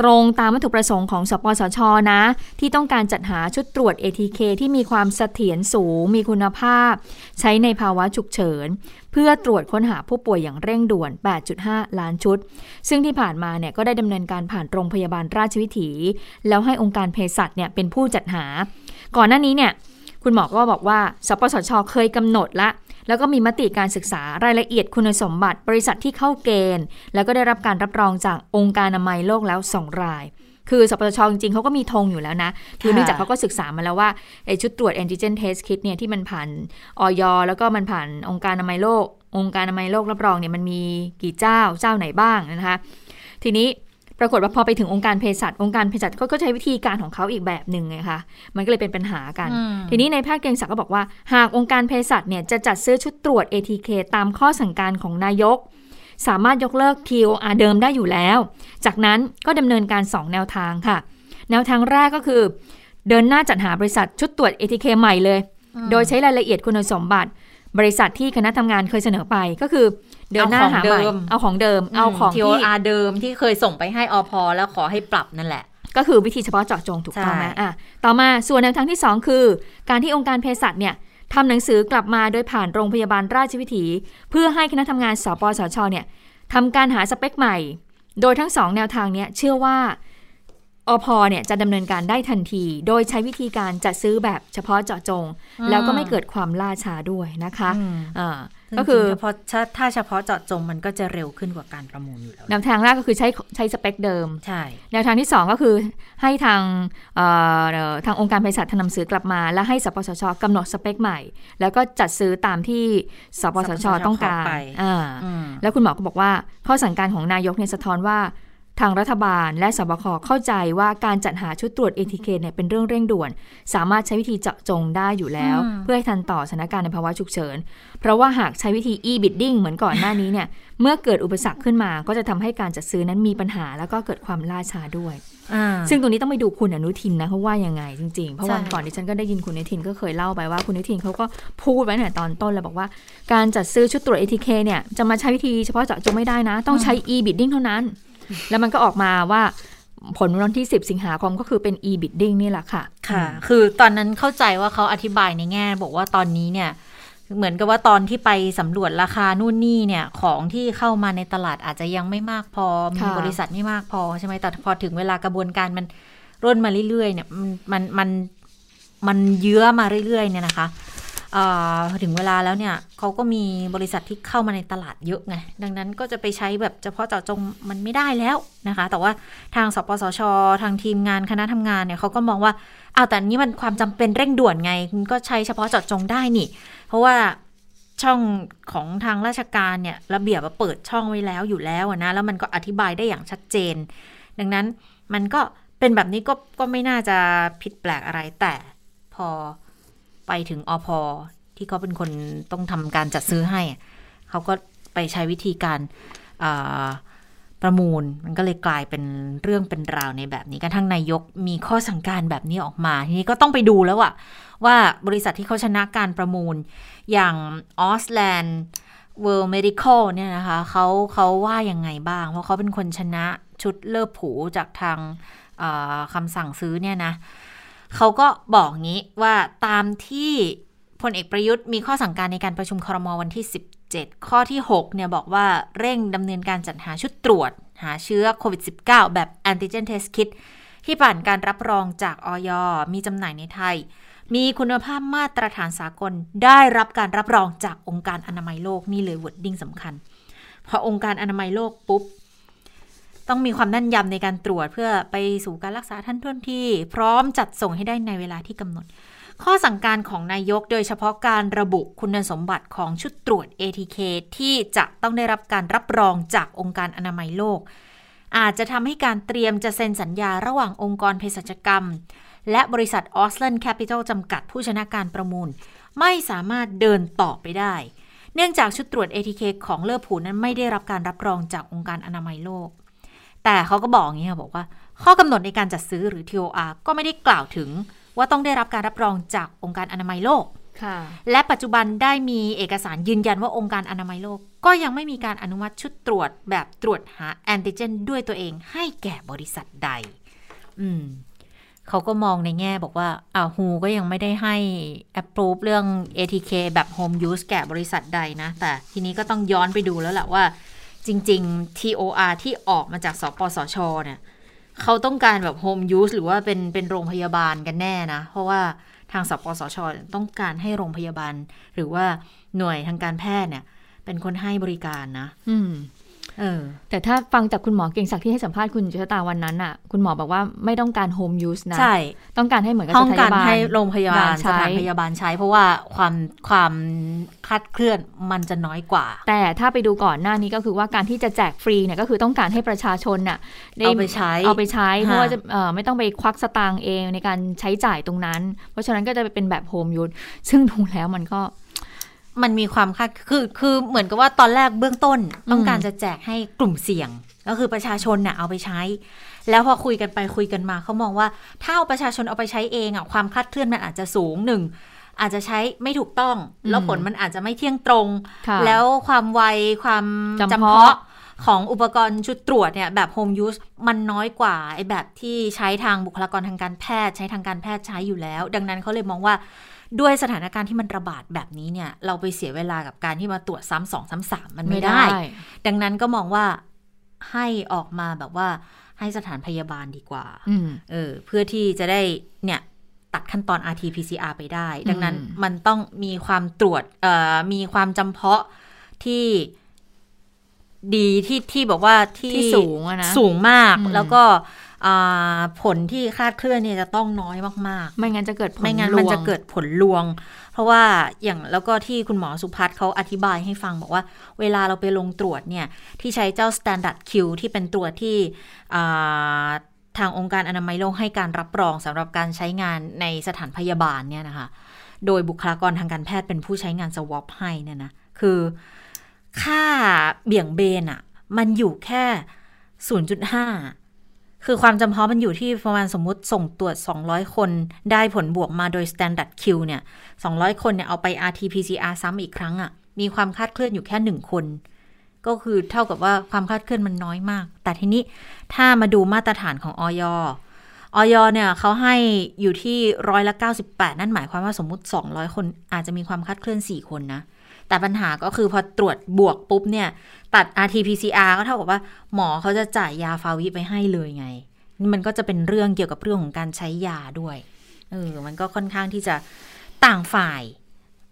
ตรงตามวัตถุประสงค์ของสปสชนะ ที่ต้องการจัดหาชุดตรวจ ATK ที่มีความเสถียรสูง มีคุณภาพ ใช้ในภาวะฉุกเฉิน เพื่อตรวจค้นหาผู้ป่วยอย่างเร่งด่วน 8.5 ล้านชุด ซึ่งที่ผ่านมาเนี่ยก็ได้ดำเนินการผ่านโรงพยาบาลราชวิถี แล้วให้องค์การเภสัชเนี่ยเป็นผู้จัดหา ก่อนหน้านี้เนี่ยคุณหมอก็บอกว่า สปสชเคยกำหนดละ แล้วก็มีมติการศึกษารายละเอียดคุณสมบัติ บริษัทที่เข้าเกณฑ์ แล้วก็ได้รับการรับรองจากองค์การอนามัยโลกแล้ว 2 ราย คือสปสชจริงๆเขาก็มีธงอยู่แล้วนะ คือเนื่องจากเขาก็ศึกษามาแล้วว่าไอชุดตรวจแอนติเจนเทสคิดเนี่ยที่มันผ่านออยแล้วก็มันผ่านองค์การอนามัยโลก องค์การอนามัยโลกรับรองเนี่ยมันมีกี่เจ้าเจ้าไหนบ้างนะคะ ทีนี้ ปรากฏว่าพอไปถึงองค์การเภสัชองค์การเภสัชเขาก็ใช้วิธีการของเขาอีกแบบหนึ่งไงคะมันก็เลยเป็นปัญหากันอืมทีนี้ในแพทย์เกรียงศักดิ์ก็บอกว่า หากองค์การเภสัชเนี่ยจะจัดซื้อชุดตรวจ ATK ตามข้อสั่งการของนายก สามารถยกเลิก TOR เดิมได้อยู่แล้ว จากนั้นก็ดำเนินการ 2 แนวทางค่ะ แนวทางแรกก็คือ เดินหน้าจัดหาบริษัทชุดตรวจ ATK ใหม่เลย โดยใช้รายละเอียดคุณสมบัติ บริษัทที่คณะทำงานเคยเสนอไปก็คือ เดินหน้าหาใหม่เอาของเดิม เอาของทีที่อาเดิมที่เคยส่งไปให้อพอแล้วขอให้ปรับนั่นแหละ ก็คือวิธีเฉพาะเจาะจงถูกต้องไหมใช่อะต่อมาส่วนแนวทางที่ 2 คือ การที่องค์การเภสัชเนี่ยทำหนังสือกลับมาโดยผ่านโรงพยาบาลราชวิถี เพื่อให้คณะทำงานสปสชเนี่ยทำการหาสเปคใหม่ โดยทั้งสองแนวทางเนี้ยเชื่อว่า อพเนี่ยจะดำเนินการได้ทันที โดยใช้วิธีการจัดซื้อแบบเฉพาะเจาะจง แล้วก็ไม่เกิดความล่าช้าด้วยนะคะอืมอ่าก็ก็คืคืออเฉพาะถ้าถ้าเฉพาะเจาะจงมันก็จะเร็วขึ้นกว่าการประมูลอยู่แล้วแนวทางแรกก็คือใช้ใช้สเปคเดิมใช่แนวทางที่ 2 ก็คือให้ทางเอ่อเอ่อทางองค์การเภสัชทำหนังสือกลับมา และให้สปสชกำหนดสเปคใหม่ แล้วก็จัดซื้อตามที่สปสชต้องการอ่าอืมแล้วคุณหมอก็บอกว่า ข้อสั่งการของนายกเนี่ยสะท้อนว่า ทางรัฐบาลและสบคเข้าใจว่าการจัดหาชุดตรวจ ATK เนี่ยเป็นเรื่องเร่งด่วน สามารถใช้วิธีเจาะจงได้อยู่แล้วอืมเพื่อให้ทันต่อสถานการณ์ในภาวะฉุกเฉิน เพราะว่าหากใช้วิธี e-bidding เหมือนก่อนหน้านี้เนี่ยเมื่อเกิดอุปสรรคขึ้นมา ก็จะทำให้การจัดซื้อนั้นมีปัญหา แล้วก็เกิดความล่าช้าด้วยอ่าซึ่งตรงนี้ต้องไปดูคุณอนุทินนะเขาว่ายังไงจริงๆ เพราะใช่วันก่อนดิฉันก็ได้ยินคุณอนุทินก็เคยเล่าไปว่าคุณอนุทินเขาก็พูดไว้ตั้งแต่ตอนต้นแล้วบอกว่า การจัดซื้อชุดตรวจ ATK เนี่ยจะมาใช้วิธีเฉพาะเจาะจงไม่ได้นะ ต้องใช้ e-bidding เท่านั้น แล้วมันก็ออกมาว่าผลวันที่ 10 สิงหาคมก็คือเป็น e-bidding นี่แหละค่ะ ค่ะ คือตอนนั้นเข้าใจว่าเขาอธิบายในแง่ บอกว่าตอนนี้เนี่ย เหมือนกับว่าตอนที่ไปสำรวจราคานู่นนี่เนี่ย ของที่เข้ามาในตลาดอาจจะยังไม่มากพอ มีค่ะบริษัทไม่มากพอใช่ไหมแต่พอถึงเวลากระบวนการมันร่นมาเรื่อยๆเนี่ย มันมันมันมันเยื้อมาเรื่อยๆเนี่ยนะคะเอ่อพอ ถึงเวลาแล้วเนี่ยเขาก็มีบริษัทที่เข้ามาในตลาดเยอะไง ดังนั้นก็จะไปใช้แบบเฉพาะเจาะจงมันไม่ได้แล้วนะคะ แต่ว่าทางสปสช ทางทีมงานคณะทำงานเนี่ยเขาก็มองว่าอ้าวแต่นี้มันความจำเป็นเร่งด่วนไงก็ใช้เฉพาะเจาะจงได้นี่ เพราะว่าช่องของทางราชการเนี่ยระเบียบว่าเปิดช่องไว้แล้วอยู่แล้วนะแล้วมันก็อธิบายได้อย่างชัดเจน ดังนั้นมันก็เป็นแบบนี้ก็ก็ไม่น่าจะผิดแปลกอะไรแต่พอ ไปถึงอพอที่เขาเป็นคนต้องทำการจัดซื้อให้ เขาก็ไปใช้วิธีการประมูล มันก็เลยกลายเป็นเรื่องเป็นราวในแบบนี้กระทั่งนายกมีข้อสั่งการแบบนี้ออกมา ทีนี้ก็ต้องไปดูแล้วอะว่าบริษัทที่เขาชนะการประมูลอย่างออสแลนด์ World Medical เนี่ยนะคะเขาเขาว่ายังไงบ้าง เพราะเขาเป็นคนชนะชุดเลิบผูจากทางคำสั่งซื้อเนี่ยนะ เขาก็บอกงี้ว่าตามที่พลเอกประยุทธ์มีข้อสั่งการในการประชุมครมวันที่ 17 ข้อที่ 6 เนี่ยบอกว่าเร่งดำเนินการจัดหาชุดตรวจ หาเชื้อโควิด -19 แบบ antigen test kit ที่ผ่านการรับรองจากออยมีจำหน่ายในไทย มีคุณภาพมาตรฐานสากล ได้รับการรับรองจากองค์การอนามัยโลกนี่เลยวดดิ้งสำคัญ พอองค์การอนามัยโลกปุ๊บ ต้องมีความแน่นยำในการตรวจเพื่อไปสู่การรักษาทันท่วงทีพร้อมจัดส่งให้ได้ในเวลาที่กำหนด ข้อสั่งการของนายกโดยเฉพาะการระบุคุณสมบัติของชุดตรวจ ATK ที่จะต้องได้รับการรับรองจากองค์การอนามัยโลก อาจจะทำให้การเตรียมจะเซ็นสัญญาระหว่างองค์กรเภสัชกรรม และบริษัทออส l ลนแคปิตอลจำกัดผู้ชนะการประมูล ไม่สามารถเดินต่อไปได้ เนื่องจากชุดตรวจ ATK ของ Lepu นั้นไม่ได้รับการรับรองจากองค์การอนามัยโลก แต่เขาก็บอกอย่างนี้ค่ะบอกว่า ข้อกำหนดในการจัดซื้อหรือ TOR ก็ไม่ได้กล่าวถึงว่าต้องได้รับการรับรองจากองค์การอนามัยโลกค่ะและปัจจุบันได้มีเอกสารยืนยันว่าองค์การอนามัยโลก ก็ยังไม่มีการอนุมัติชุดตรวจแบบตรวจหาแอนติเจน ด้วยตัวเองให้แก่บริษัทใด อืมเขาก็มองในแง่บอกว่าอ้าวฮูก็ยังไม่ได้ให้ approve เรื่อง ATK แบบ home use แก่บริษัทใดนะ แต่ทีนี้ก็ต้องย้อนไปดูแล้วแหละว่า จริง ๆ TOR ที่ออกมาจากสปสชเนี่ยเขาต้องการแบบโฮมยูสหรือว่าเป็นเป็นโรงพยาบาลกันแน่นะ เพราะว่าทางสปสช ต้องการให้โรงพยาบาล หรือว่าหน่วยทางการแพทย์เนี่ย เป็นคนให้บริการนะ อืม แต่ถ้าฟังจากคุณหมอเก่งศักดิ์ที่ให้สัมภาษณ์คุณชะตาวันนั้นอะ คุณหมอบอกว่าไม่ต้องการโฮมยูสนะใช่ต้องการให้เหมือนกับต้องสการถานบาลให้โรงพยาบาลใช้สถานพยาบาลใช้ เพราะว่าความความคลาดเคลื่อนมันจะน้อยกว่า แต่ถ้าไปดูก่อนหน้านี้ก็คือว่าการที่จะแจกฟรีเนี่ยก็คือต้องการให้ประชาชนน่ะด้เอาไปใช้เอาไปใช้เพราะค่ะว่าจะเอ่อไม่ต้องไปควักสตางค์เองในการใช้จ่ายตรงนั้น เพราะฉะนั้นก็จะเป็นแบบโฮมยูสซึ่งดูแล้วมันก็ มันมีความคาดคือคือเหมือนกับว่าตอนแรกเบื้องต้น ต้องการจะแจกให้กลุ่มเสี่ยง ก็คือประชาชนเน่ะเอาไปใช้ แล้วพอคุยกันไปคุยกันมาเขามองว่า ถ้าเอาประชาชนเอาไปใช้เองอะความคลาดเคลื่อนมันอาจจะสูงหนึ่งอาจจะใช้ไม่ถูกต้อง แล้วผลมันอาจจะไม่เที่ยงตรงค่ะแล้วความไวความจำจำเพาะเพาะของอุปกรณ์ชุดตรวจเนี่ยแบบโฮมยูสมันน้อยกว่าไอ้แบบที่ใช้ทางบุคลากรทางการแพทย์ ใช้ทางการแพทย์ใช้อยู่แล้ว ดังนั้นเขาเลยมองว่า ด้วยสถานการณ์ที่มันระบาดแบบนี้เนี่ย เราไปเสียเวลากับการที่มาตรวจซ้ำสองซ้ำสามมันไม่ได้ ดังนั้นก็มองว่าให้ออกมาแบบว่าให้สถานพยาบาลดีกว่าอืมเออ เพื่อที่จะได้เนี่ยตัดขั้นตอน RT-PCR ไปได้ ดังนั้นอืมมันต้องมีความตรวจเอ่อมีความจำเพาะที่ดีที่ที่บอกว่าที่ที่สูงอะนะสูงมากอืมแล้วก็อ่า ผลที่คลาดเคลื่อนเนี่ยจะต้องน้อยมากไม่งั้นจะเกิดผๆลไม่งั้นลวงมันจะเกิดผลลวง เพราะว่าอย่างแล้วก็ที่คุณหมอสุพัฒน์เขาอธิบายให้ฟังบอกว่า เวลาเราไปลงตรวจเนี่ยที่ใช้เจ้า standard Q ที่เป็นตรวจที่อ่าทางองค์การอนามัยโลกให้การรับรองสำหรับการใช้งานในสถานพยาบาลเนี่ยนะคะ โดยบุคลากรทางการแพทย์เป็นผู้ใช้งานสวอปให้เนี่ยนะ คือค่าเบี่ยงเบนอะมันอยู่แค่ 0.5 คือความจำเพาะมันอยู่ที่ประมาณสมมติส่งตรวจ 200 คนได้ผลบวกมาโดย standard Q เนี่ย 200 คนเนี่ยเอาไป RT-PCR ซ้ำอีกครั้งอะมีความคลาดเคลื่อนอยู่แค่หนึ่งคน ก็คือเท่ากับว่าความคลาดเคลื่อนมันน้อยมาก แต่ทีนี้ถ้ามาดูมาตรฐานของออยออยเนี่ยเขาให้อยู่ที่ร้อยละ 98 นั่นหมายความว่าสมมติ 200 คนอาจจะมีความคลาดเคลื่อน 4 คนนะ แต่ปัญหาก็คือพอตรวจบวกปุ๊บเนี่ย ตัด RT-PCR ก็เท่ากับว่าหมอเขาจะจ่ายยาฟาวิไปให้เลยไง มันก็จะเป็นเรื่องเกี่ยวกับเรื่องของการใช้ยาด้วยเออมันก็ค่อนข้างที่จะต่างฝ่าย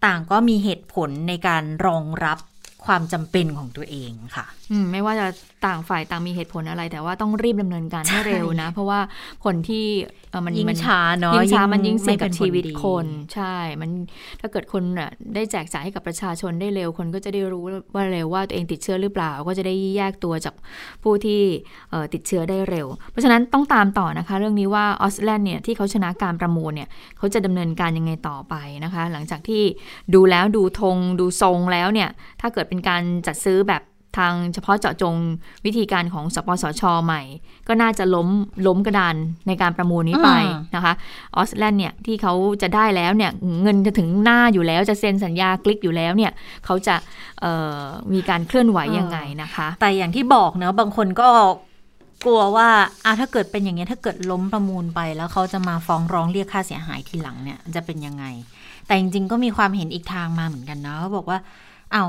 ต่างก็มีเหตุผลในการรองรับความจำเป็นของตัวเองค่ะ อืมไม่ว่าจะ ต่างฝ่ายต่างมีเหตุผลอะไร แต่ว่าต้องรีบดำเนินการให้เร็วนะ เพราะว่าคนที่เอ่อมันยิ่งมันช้าเนาะยิ่งช้ามันยิ่งเสี่ยงไม่กับป็นผลชีวิตดีคน ใช่ มันถ้าเกิดคนน่ะได้แจกจ่ายให้กับประชาชนได้เร็วคนก็จะได้รู้ว่าเร็วว่าตัวเองติดเชื้อหรือเปล่า ก็จะได้แยกตัวจากผู้ที่เอ่อติดเชื้อได้เร็ว เพราะฉะนั้นต้องตามต่อนะคะ เรื่องนี้ว่าออสแลนด์เนี่ยที่เขาชนะการประมูลเนี่ยเขาจะดำเนินการยังไงต่อไปนะคะ หลังจากที่ดูแล้วดูธงดูทรงแล้วเนี่ยถ้าเกิดเป็นการจัดซื้อแบบ ทางเฉพาะเจาะจงวิธีการของสปสช ใหม่ ก็น่าจะล้มล้มกระดานในการประมูลนี้ไปอืมนะคะออสแลนด์เนี่ยที่เขาจะได้แล้วเนี่ยเงินจะถึงหน้าอยู่แล้วจะเซ็นสัญญาคลิกอยู่แล้วเนี่ยเขาจะเอ่อมีการเคลื่อนไหวยังไงนะคะ แต่อย่างที่บอกเนอะบางคนก็กลัวว่าอะถ้าเกิดเป็นอย่างเงี้ยถ้าเกิดล้มประมูลไป แล้วเขาจะมาฟ้องร้องเรียกค่าเสียหายทีหลังเนี่ยจะเป็นยังไง แต่จริงๆก็มีความเห็นอีกทางมาเหมือนกันนะเขาบอกว่าเอา้า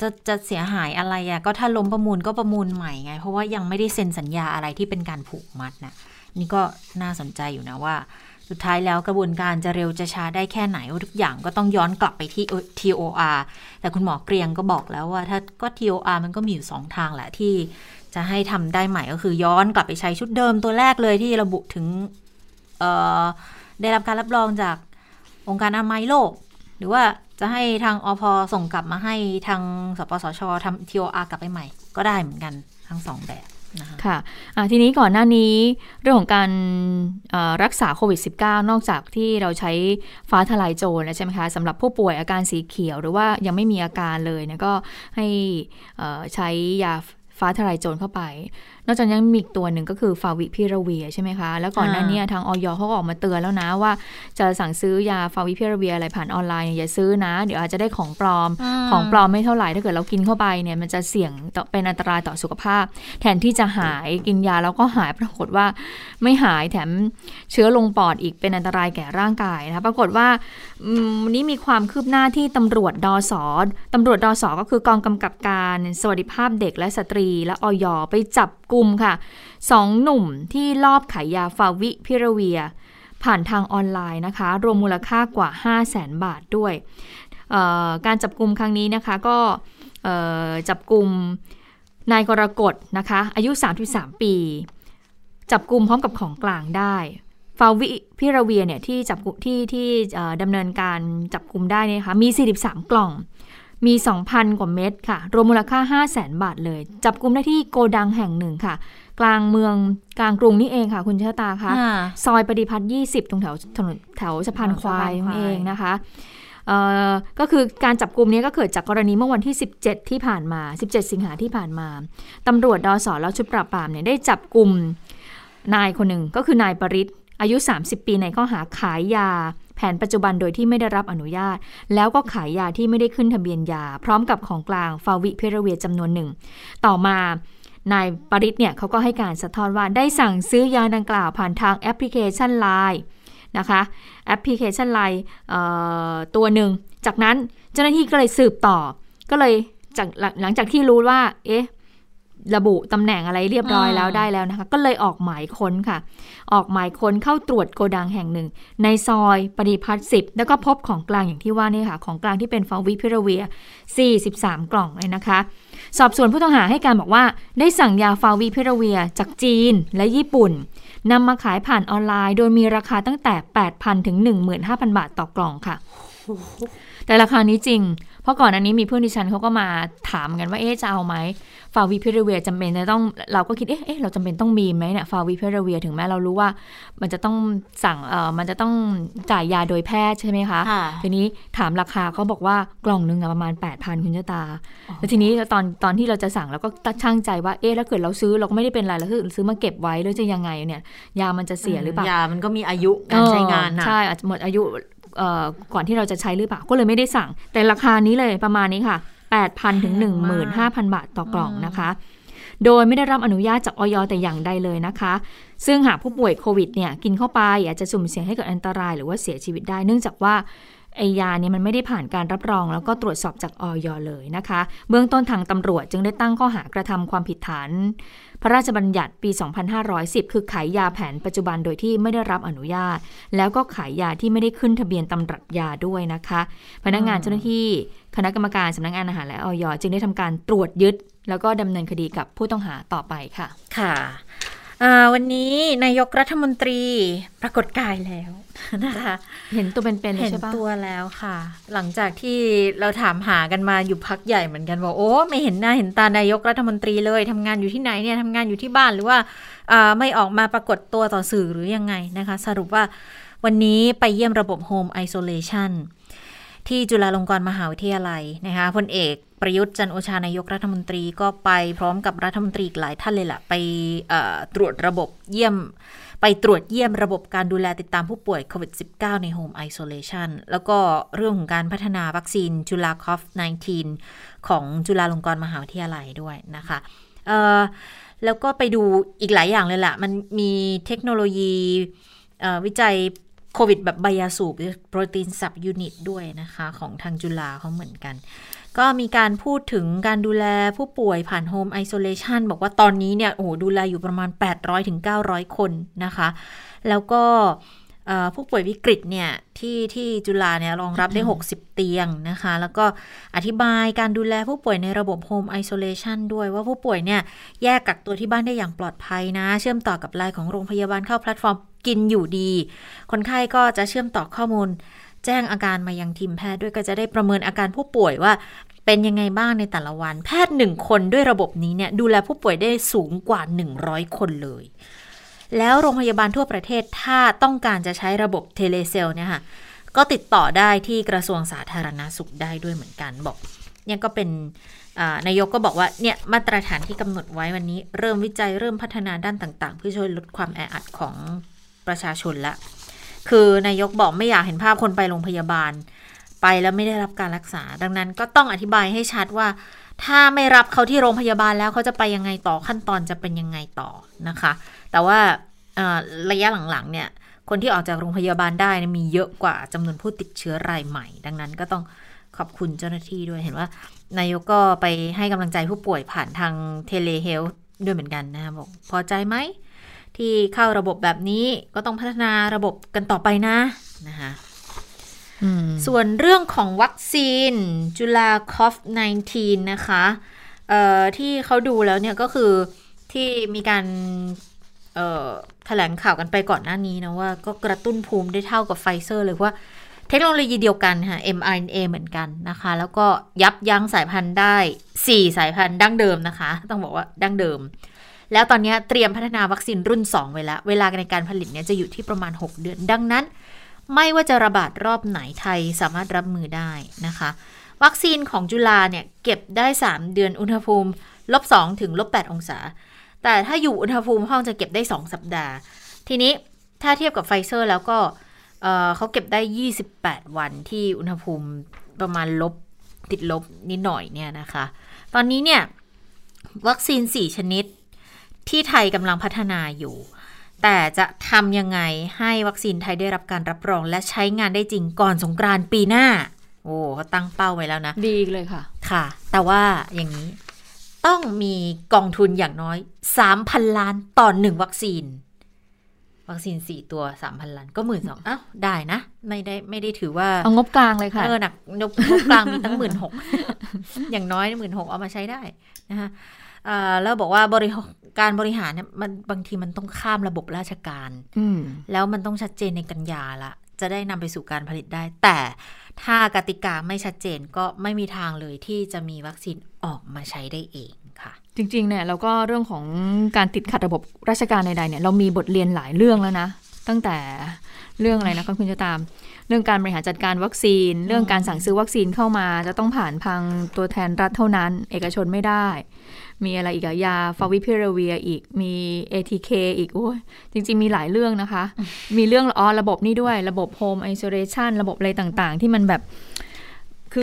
จะจะเสียหายอะไรอะ่ะก็ถ้าล้มประมูลก็ประมูลใหม่ไง เพราะว่ายังไม่ได้เซ็นสัญญาอะไรที่เป็นการผูกมัดนะนี่ก็น่าสนใจอยู่นะว่า สุดท้ายแล้วกระบวนการจะเร็วจะช้าได้แค่ไหนทุกอย่างก็ต้องย้อนกลับไปที่ TOR แต่คุณหมอเกรียงก็บอกแล้วว่า ถ้าก็ TOR มันก็มีอยู่สองทางแหละที่จะให้ทำได้ใหม่ก็คือย้อนกลับไปใช้ชุดเดิมตัวแรกเลยที่ระบุถึงเอ่อได้รับการรับรองจากองค์การอนามัยโลก หรือว่า จะให้ทางอพส่งกลับมาให้ทางสปสชทำ TOR กลับไปใหม่ ก็ได้เหมือนกันทั้งสองแบบนะคะค่ะะทีนี้ก่อนหน้านี้เรื่องของการรักษาโควิด -19 นอกจากที่เราใช้ฟ้าทลายโจรแล้วใช่ไหมคะสำหรับผู้ป่วยอาการสีเขียว หรือว่ายังไม่มีอาการเลยเนี่ยก็ให้ใช้ยาฟ้าทลายโจรเข้าไป นอกจากนั้นมีอีกตัวหนึ่งก็คือฟาวิพิราเวียใช่ไหมคะ แล้วก่อนหน้านี้ทางออยเขาก็ออกมาเตือนแล้วนะว่า จะสั่งซื้อยาฟาวิพิราเวียอะไรผ่านออนไลน์เนี่ยอย่าซื้อนะ เดี๋ยวอาจจะได้ของปลอมอืมของปลอมไม่เท่าไหร่ถ้าเกิดเรากินเข้าไปเนี่ยมันจะเสี่ยงต่อเป็นอันตรายต่อสุขภาพ แทนที่จะหายกินยาแล้วก็หายปรากฏว่า ไม่หายแถมเชื้อลงปอดอีกเป็นอันตรายแก่ร่างกายนะคะปรากฏว่าอืมวันนี้มีความคืบหน้าที่ตำรวจดอสอตำรวจดอสอก็คือกองกำกับการสวัสดิภาพเด็กและสตรี และออยไปจับกลุ่มค่ะสองหนุ่มที่ลอบขายยาฟาวิพิราเวีย ผ่านทางออนไลน์นะคะ รวมมูลค่ากว่า 5 0 0แสนบาทด้วย การจับกลุ่มครั้งนี้นะคะก็จับกลุ่มนายกรกฎนะคะ อายุ 33 ปี จับกลุ่มพร้อมกับของกลางได้ฟาวิพิราเวียเนี่ยที่จับที่ที่ดำเนินการจับกลุ่มได้นี่ยนะคะมี 43 กล่อง มี 2,000 กว่าเม็ดค่ะ รวมมูลค่า 5 0 0แสนบาทเลย จับกลุ่มได้ที่โกดังแห่งหนึ่งค่ะ กลางเมืองกลางกรุงนี่เองค่ะ คุณเชษตาคะอ่าซอยปฏิพัฒน์20 ตรงแถวถนนแถวสะพานควายสะพานควายนั่นเองนะคะเอ่อก็คือการจับกลุ่มนี้ก็เกิดจากกรณีเมื่อวันที่ 17 ที่ผ่านมา 17 สิงหาที่ผ่านมาตำรวจดอสแล้วชุดปราบปรามเนี่ยได้จับกลุ่มนายคนหนึ่งก็คือนายปริศอายุ 30 ปีในข้อหาขายยา แผนปัจจุบันโดยที่ไม่ได้รับอนุญาต แล้วก็ขายยาที่ไม่ได้ขึ้นทะเบียนยา พร้อมกับของกลางฟาวิเพราเวียจำนวนหนึ่ง ต่อมานายปริศเนี่ยเขาก็ให้การสะท้อนว่าได้สั่งซื้อยาดังกล่าวผ่านทางแอปพลิเคชัน Line นะคะแอปพลิเคชัน Line ตัวหนึ่ง จากนั้นเจ้าหน้าที่ก็เลยสืบต่อ ก็เลยจากหลังจากที่รู้ว่า เอ๊ะ ระบุตำแหน่งอะไรเรียบร้อยแล้วได้แล้วนะคะ ก็เลยออกหมายค้นค่ะ ออกหมายค้นเข้าตรวจโกดังแห่งหนึ่ง ในซอยปฏิพัฒน์สิบแล้วก็พบของกลางอย่างที่ว่านี่ค่ะ ของกลางที่เป็นฟาวิพิราเวีย 43 กล่องเลยนะคะ สอบสวนผู้ต้องหาให้การบอกว่า ได้สั่งยาฟาวิพิราเวียจากจีนและญี่ปุ่นนำมาขายผ่านออนไลน์ โดยมีราคาตั้งแต่ 8,000 ถึง 15,000 บาทต่อกล่องค่ะ แต่ราคานี้จริงเพ ราะก่อนอันนี้มีเพื่อนดิฉันเขาก็มาถามกันว่าเอ๊ะจะเอาไหมฟาวิพิราเวียจำเป็นจะต้องเราก็คิดเอ๊ะเอ๊ะเราจำเป็นต้องมีไหมเนี่ยฟาวิพิราเวียถึงแม้เรารู้ว่ามันจะต้องสั่งเอ่อมันจะต้องจ่ายยาโดยแพทย์ใช่ไหมคะค่ะทีนี้ถามราคาเขาบอกว่ากล่องหนึงอะประมาณ 8,000 คุณเจ้าตา แล้วทีนี้ตอนตอนที่เราจะสั่งเราก็ช่างใจว่าเอ๊ะแล้วเกิดเราซื้อเราก็ไม่ได้เป็นไรแล้วคือซื้อมาเก็บไว้แล้วจะยังไงเนี่ยยามันจะเสียหรือเปล่ายามันก็มีอายุการใช้งานเออนะใช่อาจจะหมดอายุเอ่อ ก่อนที่เราจะใช้หรือเปล่าก็เลยไม่ได้สั่ง แต่ราคานี้เลยประมาณนี้ค่ะ 8,000ถึง15,000 บาทต่อกล่องนะคะ โดยไม่ได้รับอนุญาตจากออยแต่อย่างใดเลยนะคะ ซึ่งหากผู้ป่วยโควิดเนี่ยกินเข้าไปอาจจะสุ่มเสี่ยงให้เกิดอันตรายหรือว่าเสียชีวิตได้ เนื่องจากว่า ไอยาเนี่ยมันไม่ได้ผ่านการรับรอง แล้วก็ตรวจสอบจากออยเลยนะคะ เบื้องต้นทางตำรวจจึงได้ตั้งข้อหากระทำความผิดฐาน พระราชบัญญัติปี 2510 คือขายยาแผนปัจจุบันโดยที่ไม่ได้รับอนุญาต แล้วก็ขายยาที่ไม่ได้ขึ้นทะเบียนตำรับยาด้วยนะคะ พนักงานเจ้าหน้าที่คณะกรรมการสำนักงานอาหารและออยจึงได้ทำการตรวจยึด แล้วก็ดำเนินคดีกับผู้ต้องหาต่อไปค่ะ ค่ะ วันนี้นายกรัฐมนตรีปรากฏกายแล้วนะคะเห็นตัวเป็นๆเลยเห็นใช่ปะตัวแล้วค่ะ หลังจากที่เราถามหากันมาอยู่พักใหญ่เหมือนกันบอกโอ้ไม่เห็นหน้าเห็นตานายกรัฐมนตรีเลยทำงานอยู่ที่ไหนเนี่ยทำงานอยู่ที่บ้านหรือว่าอ่าไม่ออกมาปรากฏตัวต่อสื่อหรือยังไงนะคะ สรุปว่าวันนี้ไปเยี่ยมระบบ Home Isolation ที่จุฬาลงกรณ์มหาวิทยาลัยนะคะพลเอก ประยุทธ์จันโอชานายกรัฐมนตรีก็ไปพร้อมกับรัฐมนตรีอีกหลายท่านเลยล่ะ ไปตรวจระบบเยี่ยม ไปตรวจเยี่ยมระบบการดูแลติดตามผู้ป่วยโควิด -19 ใน Home Isolation แล้วก็เรื่องของการพัฒนาวัคซีนจุฬาคอฟ 19 ของจุฬาลงกรณ์มหาวิทยาลัยด้วยนะคะแล้วก็ไปดูอีกหลายอย่างเลยล่ะ มันมีเทคโนโลยีวิจัยโควิดแบบไบยาสูบโปรตีนสับยูนิตด้วยนะคะ ของทางจุฬาเขาเหมือนกัน ก็มีการพูดถึงการดูแลผู้ป่วยผ่านโฮมไอโซเลชันบอกว่าตอนนี้เนี่ยโอ้โหดูแลอยู่ประมาณ 800-900ถึง900 คนนะคะ แล้วก็เอ่อผู้ป่วยวิกฤตเนี่ยที่ที่จุฬาเนี่ยรองรับได้ 60 เตียงนะคะ แล้วก็อธิบายการดูแลผู้ป่วยในระบบ home isolation ด้วยว่าผู้ป่วยเนี่ยแยกกักตัวที่บ้านได้อย่างปลอดภัยนะ เชื่อมต่อกับไลน์ของโรงพยาบาลเข้าแพลตฟอร์มกินอยู่ดี คนไข้ก็จะเชื่อมต่อข้อมูล แจ้งอาการมายังทีมแพทย์ด้วยก็จะได้ประเมินอาการผู้ป่วยว่า เป็นยังไงบ้างในแต่ละวัน แพทย์หนึ่งคนด้วยระบบนี้เนี่ยดูแลผู้ป่วยได้สูงกว่า 100 คนเลย แล้วโรงพยาบาลทั่วประเทศถ้าต้องการจะใช้ระบบ telehealth เนี่ยค่ะก็ติดต่อได้ที่กระทรวงสาธารณาสุขได้ด้วยเหมือนกันบอกเนี่ยก็เป็นนายกก็บอกว่าเนี่ยมาตรฐานที่กำหนดไว้วันนี้ เริ่มวิจัยเริ่มพัฒนาด้านต่าง ๆ เพื่อช่วยลดความแออัดของประชาชนละคือนายกบอกไม่อยากเห็นภาพคนไปโรงพยาบาล ไปแล้วไม่ได้รับการรักษา ดังนั้นก็ต้องอธิบายให้ชัดว่า ถ้าไม่รับเขาที่โรงพยาบาลแล้วเขาจะไปยังไงต่อขั้นตอนจะเป็นยังไงต่อนะคะ แต่ว่าระยะหลังๆเนี่ยคนที่ออกจากโรงพยาบาลได้มีเยอะกว่าจำนวนผู้ติดเชื้อรายใหม่ ดังนั้นก็ต้องขอบคุณเจ้าหน้าที่ด้วยเห็นว่านายกก็ไปให้กำลังใจผู้ป่วยผ่านทาง telehealth ด้วยเหมือนกันนะคะบอกพอใจไหม ที่เข้าระบบแบบนี้ก็ต้องพัฒนาระบบกันต่อไปนะนะคะ ส่วนเรื่องของวัคซีน ChulaCov19 นะคะที่เขาดูแล้วเนี่ยก็คือที่มีการแถลงข่าวกันไปก่อนหน้านี้นะว่าก็กระตุ้นภูมิได้เท่ากับไฟเซอร์เลยเพราะว่าเทคโนโลยีเดียวกันค่ะ mRNA เหมือนกันนะคะ แล้วก็ยับยั้งสายพันธุ์ได้ 4 สายพันธุ์ดั้งเดิมนะคะ ต้องบอกว่าดั้งเดิม แล้วตอนนี้เตรียมพัฒนาวัคซีนรุ่น 2 ไว้แล้ว เวลาในการผลิตเนี่ยจะอยู่ที่ประมาณ 6 เดือน ดังนั้น ไม่ว่าจะระบาดรอบไหนไทยสามารถรับมือได้นะคะ วัคซีนของจุฬาเนี่ยเก็บได้ 3 เดือนอุณหภูมิลบ2ถึงลบ8องศา แต่ถ้าอยู่อุณหภูมิห้องจะเก็บได้ 2 สัปดาห์ ทีนี้ถ้าเทียบกับไฟเซอร์แล้วก็เเขาเก็บได้ 28 วันที่อุณหภูมิประมาณลบติดลบนิดหน่อยเนี่ยนะคะ ตอนนี้เนี่ยวัคซีน 4 ชนิดที่ไทยกำลังพัฒนาอยู่ แต่จะทำยังไงให้วัคซีนไทยได้รับการรับรอง และใช้งานได้จริงก่อนสงกรานต์ปีหน้า โอ้เขาตั้งเป้าไว้แล้วนะ ดีเลยค่ะ ค่ะ แต่ว่าอย่างนี้ต้องมีกองทุนอย่างน้อย 3,000 ล้านต่อหนึ่งวัคซีน วัคซีน4ตัว 3,000 ล้านก็หมื่นสองอ้าวได้นะ ไม่ได้ไม่ได้ถือว่า เอางบกลางเลยค่ะ เออหนักงบงบกลางมีตั้งหมื่นหกอย่างน้อยหมื่นหกเอามาใช้ได้นะคะอ่า แล้วบอกว่าบริหารการบริหารเนี่ยมันบางทีมันต้องข้ามระบบราชการอืมแล้วมันต้องชัดเจนในกันยาละจะได้นำไปสู่การผลิตได้ แต่ถ้ากติกาไม่ชัดเจนก็ไม่มีทางเลยที่จะมีวัคซีนออกมาใช้ได้เองค่ะ จริงๆเนี่ยเราก็เรื่องของการติดขัดระบบราชการใดๆเนี่ยเรามีบทเรียนหลายเรื่องแล้วนะ ตั้งแต่เรื่องอะไรนะคะคุณจะตาม เรื่องการบริหารจัดการวัคซีน เรื่องการสั่งซื้อวัคซีนเข้ามา จะต้องผ่านทางตัวแทนรัฐเท่านั้น เอกชนไม่ได้ มีอะไรอีกอะยาฟาวิพิราเวียอีกมี ATK อีกโอ้ยจริง ๆ มีหลายเรื่องนะคะ มีเรื่องอ๋อระบบนี่ด้วย ระบบโฮมไอโซเลชันระบบอะไรต่างๆ ที่มันแบบ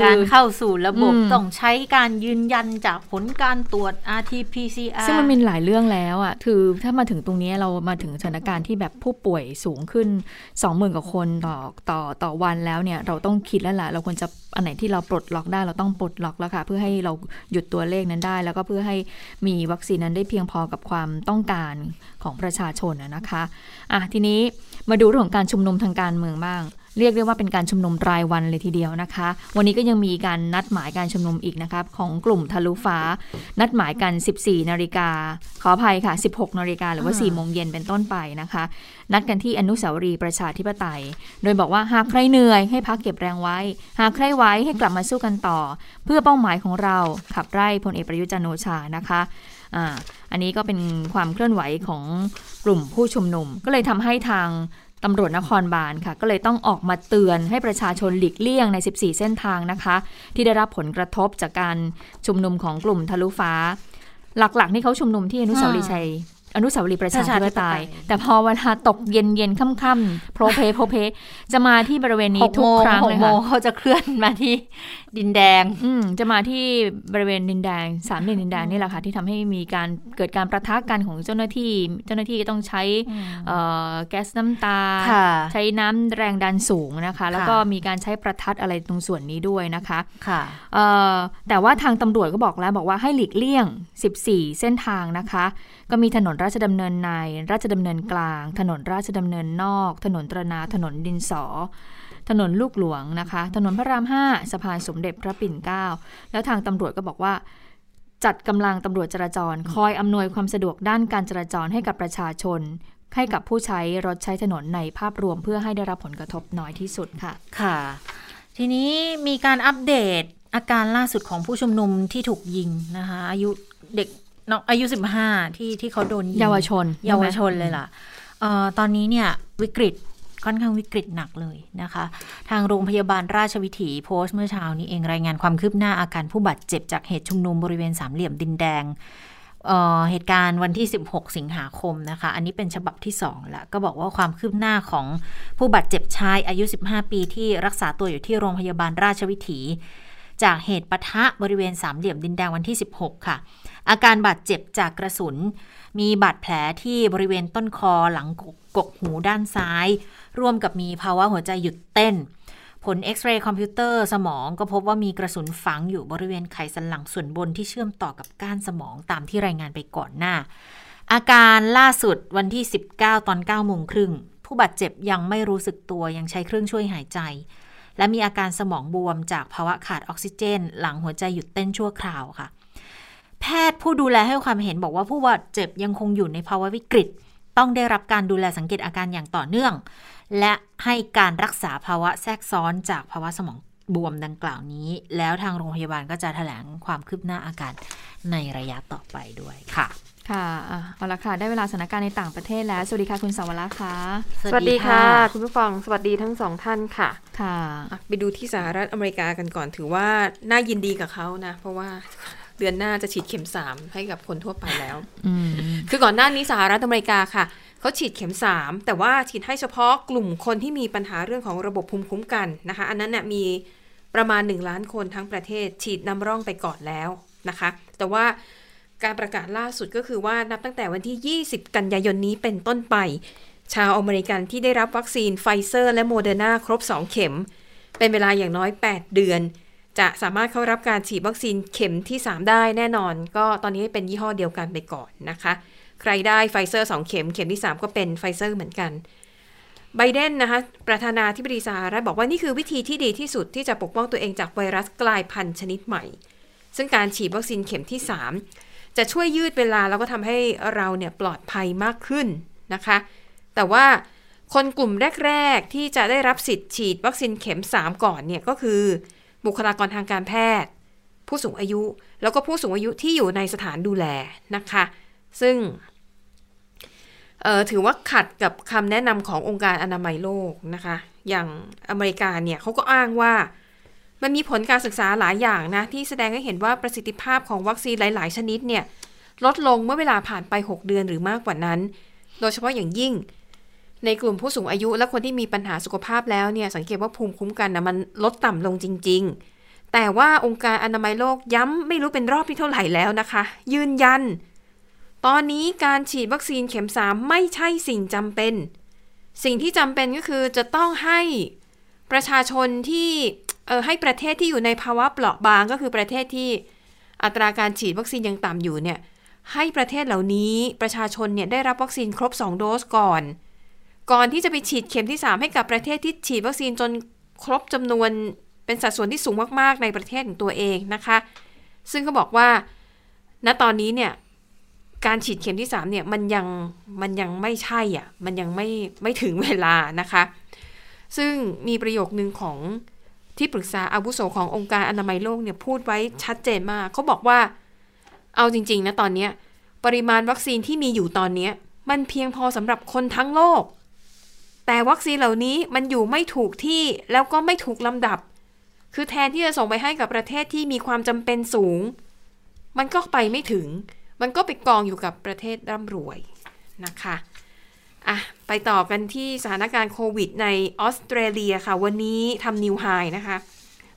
การเข้าสู่ระบบอืมต้องใช้การยืนยันจากผลการตรวจ RT-PCR ซึ่งมันมีหลายเรื่องแล้วอะ่ะคือถ้ามาถึงตรงนี้เรามาถึงสถานการณ์ที่แบบผู้ป่วยสูงขึ้น 20,000กว่าคนต่อต่อต่อวันแล้วเนี่ย เราต้องคิดแล้วล่ะ เราควรจะอันไหนที่เราปลดล็อกได้เราต้องปลดล็อกแล้วค่ะ เพื่อให้เราหยุดตัวเลขนั้นได้ แล้วก็เพื่อให้มีวัคซีนนั้นได้เพียงพอกับความต้องการของประชาชนอะนะคะอะทีนี้มาดูเรื่องของการชุมนุมทางการเมืองบ้าง เรียกได้ว่าเป็นการชุมนุมรายวันเลยทีเดียวนะคะ วันนี้ก็ยังมีการนัดหมายการชุมนุมอีกนะคะของกลุ่มทะลุฟ้า นัดหมายกัน 14 นาฬิกา ขออภัยค่ะ 16 นาฬิกาหรือว่าอ่า4โมงเย็นเป็นต้นไปนะคะ นัดกันที่อนุสาวรีย์ประชาธิปไตย โดยบอกว่าหากใครเหนื่อยให้พักเก็บแรงไว้ หากใครไหว้ให้กลับมาสู้กันต่อ เพื่อเป้าหมายของเราขับไล่พลเอกประยุทธ์จันทร์โอชานะคะอ่าอันนี้ก็เป็นความเคลื่อนไหวของกลุ่มผู้ชุมนุม ก็เลยทำให้ทาง ตำรวจนครบาลค่ะ ก็เลยต้องออกมาเตือนให้ประชาชนหลีกเลี่ยงใน 14 เส้นทางนะคะ ที่ได้รับผลกระทบจากการชุมนุมของกลุ่มทะลุฟ้า หลักๆ นี่เขาชุมนุมที่อนุสาวรีย์ชัยอนุสาวรีย์ประชาธิปไตยประชาธิปไตยแต่พอเวลาตกเย็นเย็นๆค่ำๆโพรเพโพรเพ จะมาที่บริเวณนี้หกทุโมกงครั้งหเลกยโมค่ะงเขาจะเคลื่อนมาที่ ดินแดงอืมจะมาที่บริเวณดินแดงสามเหลี่ยมดินแดงนี่แหละค่ะที่ทำให้มีการเกิดการประทะกันของเจ้าหน้าที่ เจ้าหน้าที่ก็ต้องใช้เอ่อแก๊สน้ำตาค่ะใช้น้ำแรงดันสูงนะคะ แล้วก็มีการใช้ประทัดอะไรตรงส่วนนี้ด้วยนะคะค่ะเอ่อแต่ว่าทางตำรวจก็บอกแล้วบอกว่าให้หลีกเลี่ยง 14 เส้นทางนะคะ ก็มีถนนราชดำเนินใน ราชดำเนินกลาง ถนนราชดำเนินนอก ถนนตระนาถนนดินสอ ถนนลูกหลวงนะคะ ถนนพระราม 5สะพานสมเด็จพระปิ่นเกล้าแล้วทางตำรวจก็บอกว่า จัดกำลังตำรวจจราจร คอยอำนวยความสะดวกด้านการจราจรให้กับประชาชน ให้กับผู้ใช้รถใช้ถนนในภาพรวมเพื่อให้ได้รับผลกระทบน้อยที่สุดค่ะ ค่ะ ทีนี้มีการอัปเดตอาการล่าสุดของผู้ชุมนุมที่ถูกยิงนะคะ อายุเด็กน้องอายุ15ที่ที่เขาโดนยิงเยาวชน เยาวชนเลยล่ะเอ่อตอนนี้เนี่ยวิกฤต ค่อนข้างวิกฤตหนักเลยนะคะ ทางโรงพยาบาลราชวิถีโพสต์เมื่อเช้านี้เองรายงานความคืบหน้าอาการผู้บาดเจ็บจากเหตุชุมนุมบริเวณสามเหลี่ยมดินแดงเเหตุการณ์วันที่ 16 สิงหาคมนะคะ อันนี้เป็นฉบับที่2แล้วก็บอกว่าความคืบหน้าของผู้บาดเจ็บชายอายุ 15 ปีที่รักษาตัวอยู่ที่โรงพยาบาลราชวิถี จากเหตุปะทะบริเวณสามเหลี่ยมดินแดงวันที่ 16 ค่ะ อาการบาดเจ็บจากกระสุน มีบาดแผลที่บริเวณต้นคอหลังกกหูด้านซ้าย ร่วมกับมีภาวะหัวใจหยุดเต้น ผลเอ็กซเรย์คอมพิวเตอร์สมองก็พบว่ามีกระสุนฝังอยู่บริเวณไขสันหลังส่วนบนที่เชื่อมต่อกับก้านสมองตามที่รายงานไปก่อนหน้า อาการล่าสุดวันที่ 19 ตอน9โมงครึ่งผู้บาดเจ็บยังไม่รู้สึกตัวยังใช้เครื่องช่วยหายใจ และมีอาการสมองบวมจากภาวะขาดออกซิเจน หลังหัวใจหยุดเต้นชั่วคราวค่ะ แพทย์ผู้ดูแลให้ความเห็นบอกว่าผู้บาดเจ็บยังคงอยู่ในภาวะวิกฤต ต้องได้รับการดูแลสังเกตอาการอย่างต่อเนื่อง และให้การรักษาภาวะแทรกซ้อนจากภาวะสมองบวมดังกล่าวนี้ แล้วทางโรงพยาบาลก็จะแถลงความคืบหน้าอาการในระยะต่อไปด้วยค่ะ ค่ะอะเอาละค่ะ ได้เวลาสถานการณ์ในต่างประเทศแล้ว สวัสดีค่ะคุณสาวรักษ์ค่ะ สวัสดีค่ะ คุณผู้ฟัง สวัสดีทั้งสองท่านค่ะ ค่ะอะไปดูที่สหรัฐอเมริกากันก่อน ถือว่าน่ายินดีกับเขานะ เพราะว่าเดือนหน้าจะฉีดเข็มสามให้กับคนทั่วไปแล้วอืมคือก่อนหน้านี้สหรัฐอเมริกาค่ะ เขาฉีดเข็มสามแต่ว่าฉีดให้เฉพาะกลุ่มคนที่มีปัญหาเรื่องของระบบภูมิคุ้มกันนะคะ อันนั้นเนี่ยมีประมาณ 1 ล้านคนทั้งประเทศ ฉีดนำร่องไปก่อนแล้วนะคะ แต่ว่าการประกาศล่าสุดก็คือว่านับตั้งแต่วันที่ 20 กันยายนนี้เป็นต้นไป ชาวอเมริกันที่ได้รับวัคซีนไฟเซอร์และโมเดอร์นาครบ 2 เข็ม เป็นเวลาอย่างน้อย 8 เดือน จะสามารถเข้ารับการฉีดวัคซีนเข็มที่ 3 ได้แน่นอน ก็ตอนนี้เป็นยี่ห้อเดียวกันไปก่อนนะคะ ใครได้ไฟเซอร์2เข็มเข็มที่ 3 ก็เป็นไฟเซอร์เหมือนกันไบเดนนะคะประธานาธิบดีสหรัฐบอกว่านี่คือวิธีที่ดีที่สุดที่จะปกป้องตัวเองจากไวรัสกลายพันธุ์ชนิดใหม่ ซึ่งการฉีดวัคซีนเข็มที่ 3 จะช่วยยืดเวลาแล้วก็ทำให้เราเนี่ยปลอดภัยมากขึ้นนะคะ แต่ว่าคนกลุ่มแรก ๆ ที่จะได้รับสิทธิ์ฉีดวัคซีนเข็ม 3 ก่อนเนี่ยก็คือ บุคลากรทางการแพทย์ ผู้สูงอายุ แล้วก็ผู้สูงอายุที่อยู่ในสถานดูแลนะคะ ซึ่ง ถือว่าขัดกับคำแนะนำขององค์การอนามัยโลกนะคะ อย่างอเมริกาเนี่ยเขาก็อ้างว่ามันมีผลการศึกษาหลายอย่างนะ ที่แสดงให้เห็นว่าประสิทธิภาพของวัคซีนหลาย ๆ ชนิดเนี่ย ลดลงเมื่อเวลาผ่านไป 6 เดือนหรือมากกว่านั้น โดยเฉพาะอย่างยิ่ง ในกลุ่มผู้สูงอายุและคนที่มีปัญหาสุขภาพแล้วเนี่ยสังเกตว่าภูมิคุ้มกันนะมันลดต่ำลงจริง ๆ แต่ว่าองค์การอนามัยโลกย้ำไม่รู้เป็นรอบที่เท่าไหร่แล้วนะคะ ยืนยัน ตอนนี้การฉีดวัคซีนเข็มสามไม่ใช่สิ่งจำเป็น สิ่งที่จำเป็นก็คือจะต้องให้ประชาชนที่เออให้ประเทศที่อยู่ในภาวะเปราะบางก็คือประเทศที่อัตราการฉีดวัคซีนยังต่ำอยู่เนี่ยให้ประเทศเหล่านี้ประชาชนเนี่ยได้รับวัคซีนครบ 2 โดสก่อน ก่อนที่จะไปฉีดเข็มที่ 3 ให้กับประเทศที่ฉีดวัคซีนจนครบจำนวนเป็นสัดส่วนที่สูงมากๆในประเทศของตัวเองนะคะ ซึ่งเขาบอกว่า ณตอนนี้เนี่ย การฉีดเข็มที่3เนี่ยมันยังมันยังไม่ใช่อะมันยังไม่ไม่ถึงเวลานะคะ ซึ่งมีประโยคนึงของที่ปรึกษาอาวุโสขององค์การอนามัยโลกเนี่ยพูดไว้ชัดเจนมากเขาบอกว่าเอาจริง ๆ นะตอนนี้ปริมาณวัคซีนที่มีอยู่ตอนนี้มันเพียงพอสำหรับคนทั้งโลก แต่วัคซีนเหล่านี้มันอยู่ไม่ถูกที่แล้วก็ไม่ถูกลำดับ คือแทนที่จะส่งไปให้กับประเทศที่มีความจำเป็นสูง มันก็ไปไม่ถึง มันก็ไปกองอยู่กับประเทศร่ำรวยนะคะอะไปต่อกันที่สถานการณ์โควิดในออสเตรเลียค่ะ วันนี้ทำนิวไฮนะคะ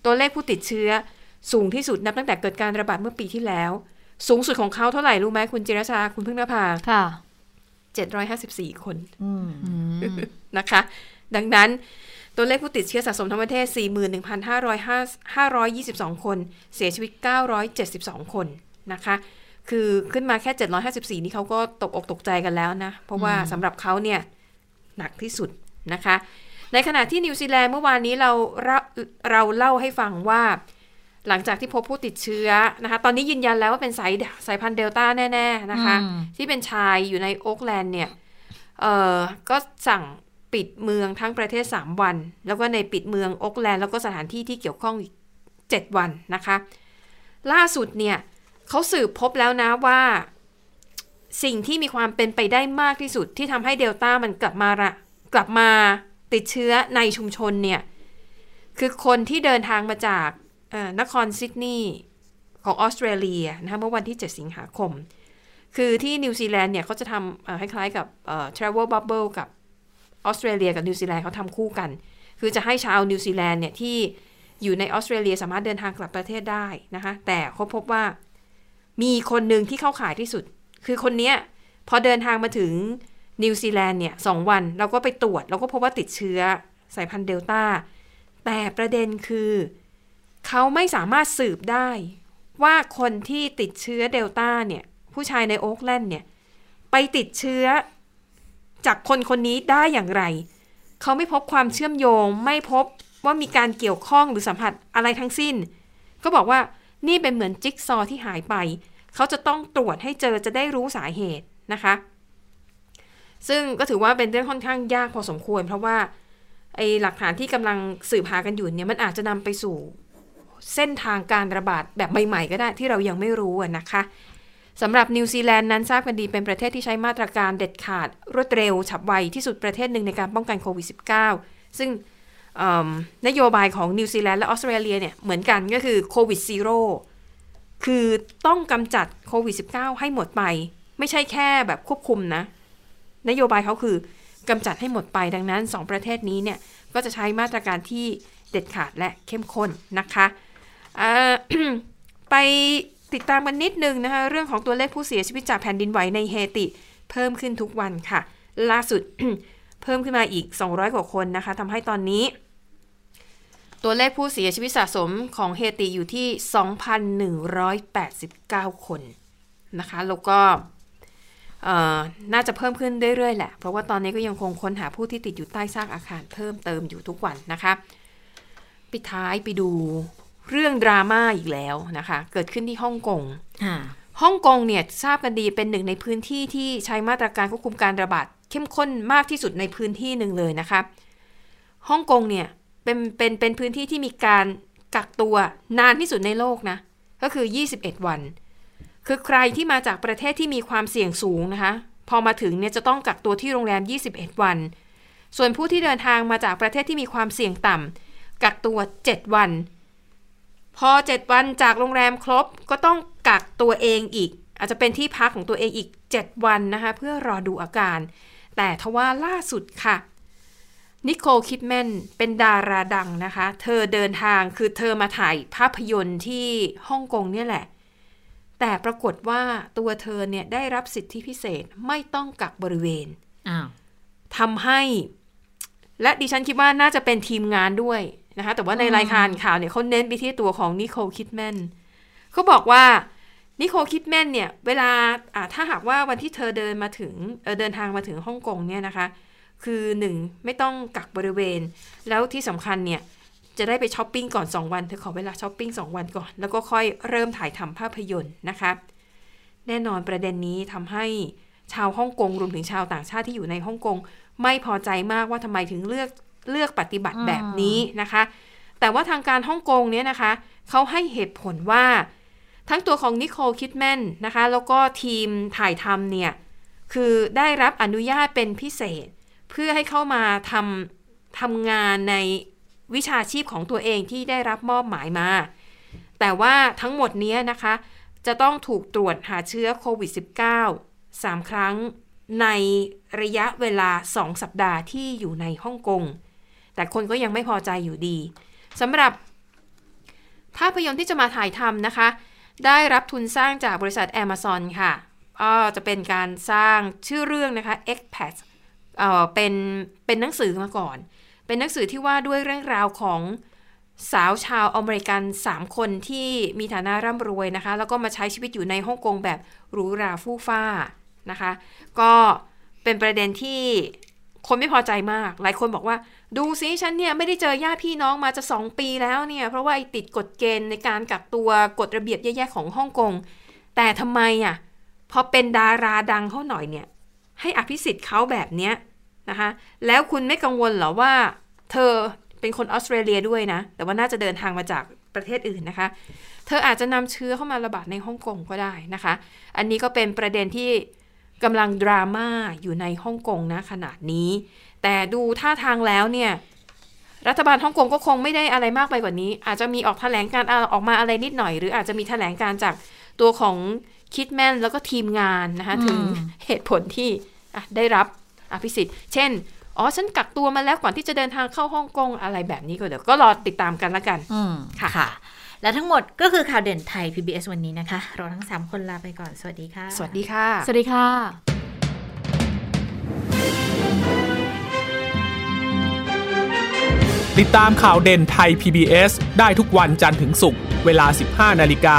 ตัวเลขผู้ติดเชื้อสูงที่สุดนับตั้งแต่เกิดการระบาดเมื่อปีที่แล้ว สูงสุดของเขาเท่าไหร่ รู้ไหมคุณจิรชา คุณพึ่งนภาค่ะ754คนอืมอืมนะคะ ดังนั้นตัวเลขผู้ติดเชื้อสะสมทั้งประเทศ 41,522 คน เสียชีวิต 972 คนนะคะ คือขึ้นมาแค่ 754 นี่เขาก็ตกอกตกใจกันแล้วนะ เพราะว่าสำหรับเขาเนี่ย หนักที่สุดนะคะ ในขณะที่นิวซีแลนด์เมื่อวานนี้เราเราเราเล่าให้ฟังว่า หลังจากที่พบผู้ติดเชื้อนะคะ ตอนนี้ยืนยันแล้วว่าเป็นสายสายพันธุ์เดลต้าแน่ ๆ นะคะอืมที่เป็นชายอยู่ในโอ๊กแลนด์เนี่ยเอ่อก็สั่งปิดเมืองทั้งประเทศ 3 วัน แล้วก็ในปิดเมืองโอ๊กแลนด์แล้วก็สถานที่ที่เกี่ยวข้องอีก 7 วันนะคะ ล่าสุดเนี่ย เขาสืบพบแล้วนะว่า สิ่งที่มีความเป็นไปได้มากที่สุดที่ทำให้เดลต้ามันกลับมาระกลับมาติดเชื้อในชุมชนเนี่ย คือคนที่เดินทางมาจากนครซิดนีย์ของออสเตรเลียนะคะเมื่อวันที่ 7 สิงหาคม คือที่นิวซีแลนด์เนี่ยเขาจะทำคล้ายๆกับ travel bubble กับออสเตรเลียกับนิวซีแลนด์เขาทำคู่กัน คือจะให้ชาวนิวซีแลนด์เนี่ยที่อยู่ในออสเตรเลียสามารถเดินทางกลับประเทศได้นะคะ แต่เขาพบว่า มีคนหนึ่งที่เข้าขายที่สุด คือคนเนี้ยพอเดินทางมาถึงนิวซีแลนด์เนี่ยสองวันเราก็ไปตรวจเราก็พบว่าติดเชื้อสายพันธุ์เดลต้า แต่ประเด็นคือเขาไม่สามารถสืบได้ ว่าคนที่ติดเชื้อเดลต้าเนี่ย ผู้ชายในโอ๊กแลนด์เนี่ย ไปติดเชื้อ จากคนคนนี้ได้อย่างไร เขาไม่พบความเชื่อมโยง ไม่พบว่ามีการเกี่ยวข้องหรือสัมผัสอะไรทั้งสิ้น ก็บอกว่า นี่เป็นเหมือนจิ๊กซอว์ที่หายไป เขาจะต้องตรวจให้เจอจะได้รู้สาเหตุนะคะ ซึ่งก็ถือว่าเป็นเรื่องค่อนข้างยากพอสมควร เพราะว่าไอ้หลักฐานที่กำลังสืบหากันอยู่เนี่ยมันอาจจะนำไปสู่เส้นทางการระบาดแบบใหม่ๆก็ได้ที่เรายังไม่รู้นะคะสำหรับนิวซีแลนด์นั้นทราบกันดีเป็นประเทศที่ใช้มาตรการเด็ดขาดรวดเร็วฉับไวที่สุดประเทศหนึ่งในการป้องกันโควิด -19 ซึ่ง นโยบายของนิวซีแลนด์และออสเตรเลียเนี่ยเหมือนกันก็คือโควิด zero คือต้องกำจัดโควิด -19 ให้หมดไป ไม่ใช่แค่แบบควบคุมนะ นโยบายเขาคือกำจัดให้หมดไปดังนั้น 2 ประเทศนี้เนี่ยก็จะใช้มาตรการที่เด็ดขาดและเข้มข้นนะคะไปติดตามกันนิดนึงนะคะ เรื่องของตัวเลขผู้เสียชีวิตจากแผ่นดินไหวในเฮติ เพิ่มขึ้นทุกวันค่ะ ล่าสุดเพิ่มขึ้นมาอีก 200 กว่าคนนะคะทำให้ตอนนี้ ตัวเลขผู้เสียชีวิตสะสมของเฮติอยู่ที่ 2,189 คนนะคะ แล้วก็เอ่อน่าจะเพิ่มขึ้นเรื่อยๆแหละ เพราะว่าตอนนี้ก็ยังคงค้นหาผู้ที่ติดอยู่ใต้ซากอาคารเพิ่มเติมอยู่ทุกวันนะคะ ปิดท้ายไปดูเรื่องดราม่าอีกแล้วนะคะ เกิดขึ้นที่ฮ่องกงค่ะฮ่องกงเนี่ยทราบกันดีเป็นหนึ่งในพื้นที่ที่ใช้มาตรการควบคุมการระบาดเข้มข้นมากที่สุดในพื้นที่หนึ่งเลยนะคะ ฮ่องกงเนี่ย เป็นเป็นเป็นพื้นที่ที่มีการกักตัวนานที่สุดในโลกนะ ก็คือ 21 วัน คือใครที่มาจากประเทศที่มีความเสี่ยงสูงนะคะ พอมาถึงเนี่ยจะต้องกักตัวที่โรงแรม 21 วัน ส่วนผู้ที่เดินทางมาจากประเทศที่มีความเสี่ยงต่ำกักตัว 7 วัน พอ 7 วันจากโรงแรมครบก็ต้องกักตัวเองอีก อาจจะเป็นที่พักของตัวเองอีก 7 วันนะคะ เพื่อรอดูอาการ แต่ทว่าล่าสุดค่ะ นิโคลคิดแมนเป็นดาราดังนะคะ เธอเดินทางคือเธอมาถ่ายภาพยนตร์ที่ฮ่องกงเนี่ยแหละ แต่ปรากฏว่าตัวเธอเนี่ยได้รับสิทธิพิเศษไม่ต้องกักบริเวณอ้าวทำให้ และดิฉันคิดว่าน่าจะเป็นทีมงานด้วยนะคะ แต่ว่าในรายการข่าวเนี่ยเขาเน้นไปที่ตัวของนิโคลคิดแมนเขาบอกว่านิโคลคิดแมนเนี่ย เวลาอ่าถ้าหากว่าวันที่เธอเดินมาถึงเอ่อเดินทางมาถึงฮ่องกงเนี่ยนะคะ คือหนึ่งไม่ต้องกักบริเวณ แล้วที่สำคัญเนี่ยจะได้ไปช้อปปิ้งก่อน 2 วันเธอขอเวลาช้อปปิ้ง2 วันก่อน แล้วก็ค่อยเริ่มถ่ายทำภาพยนตร์นะคะ แน่นอนประเด็นนี้ทำให้ชาวฮ่องกงรวมถึงชาวต่างชาติที่อยู่ในฮ่องกงไม่พอใจมากว่าทำไมถึงเลือกเลือกปฏิบัติแบบนี้นะคะ แต่ว่าทางการฮ่องกงเนี่ยนะคะเขาให้เหตุผลว่า ทั้งตัวของนิโคลคิดแมนนะคะ แล้วก็ทีมถ่ายทำเนี่ย คือได้รับอนุญาตเป็นพิเศษ เพื่อให้เข้ามาทำทำงานในวิชาชีพของตัวเองที่ได้รับมอบหมายมา แต่ว่าทั้งหมดนี้นะคะ จะต้องถูกตรวจหาเชื้อโควิด -19 3 ครั้งในระยะเวลา 2 สัปดาห์ที่อยู่ในฮ่องกง แต่คนก็ยังไม่พอใจอยู่ดีสำหรับ ภาพยนตร์ที่จะมาถ่ายทำนะคะ ได้รับทุนสร้างจากบริษัท Amazon ค่ะก็จะเป็นการสร้างชื่อเรื่องนะคะ Expat เอ่อเป็นเป็นหนังสือมาก่อน เป็นหนังสือที่ว่าด้วยเรื่องราวของสาวชาวอเมริกัน 3 คนที่มีฐานะร่ำรวยนะคะ แล้วก็มาใช้ชีวิตอยู่ในฮ่องกงแบบหรูหราฟู่ฟ้านะคะ ก็เป็นประเด็นที่คนไม่พอใจมาก หลายคนบอกว่า ดูซิฉันเนี่ยไม่ได้เจอญาติพี่น้องมาจะ 2 ปีแล้วเนี่ย เพราะว่าไอติดกฎเกณฑ์ในการกักตัวกฎระเบียบแย่ๆของฮ่องกง แต่ทำไมอะพอเป็นดาราดังเขาหน่อยเนี่ย ให้อภิสิทธิ์เขาแบบเนี้ย นะคะแล้วคุณไม่กังวลเหรอว่า เธอเป็นคนออสเตรเลียด้วยนะ แต่ว่าน่าจะเดินทางมาจากประเทศอื่นนะคะ เธออาจจะนำเชื้อเข้ามาระบาดในฮ่องกงก็ได้นะคะ อันนี้ก็เป็นประเด็นที่กำลังดราม่าอยู่ในฮ่องกงนะขนาดนี้ แต่ดูท่าทางแล้วเนี่ย รัฐบาลฮ่องกงก็คงไม่ได้อะไรมากไปกว่านี้ อาจจะมีออกแถลงการออกมาอะไรนิดหน่อย หรืออาจจะมีแถลงการจากตัวของคิดแมนแล้วก็ทีมงานนะคะถึงเหตุผลที่อะได้รับ อภิสิทธิ์เช่นอ๋อฉันกักตัวมาแล้วก่อนที่จะเดินทางเข้าฮ่องกงอะไรแบบนี้ก็เดี๋ยวก็รอติดตามกันละกันอืมค่ะค่ะและทั้งหมดก็คือข่าวเด่นไทย PBS วันนี้นะคะ เราทั้ง 3 คนลาไปก่อน สวัสดีค่ะ สวัสดีค่ะ สวัสดีค่ะ ติดตามข่าวเด่นไทย PBS ได้ทุกวันจันทร์ถึงศุกร์เวลา 15 นาฬิกา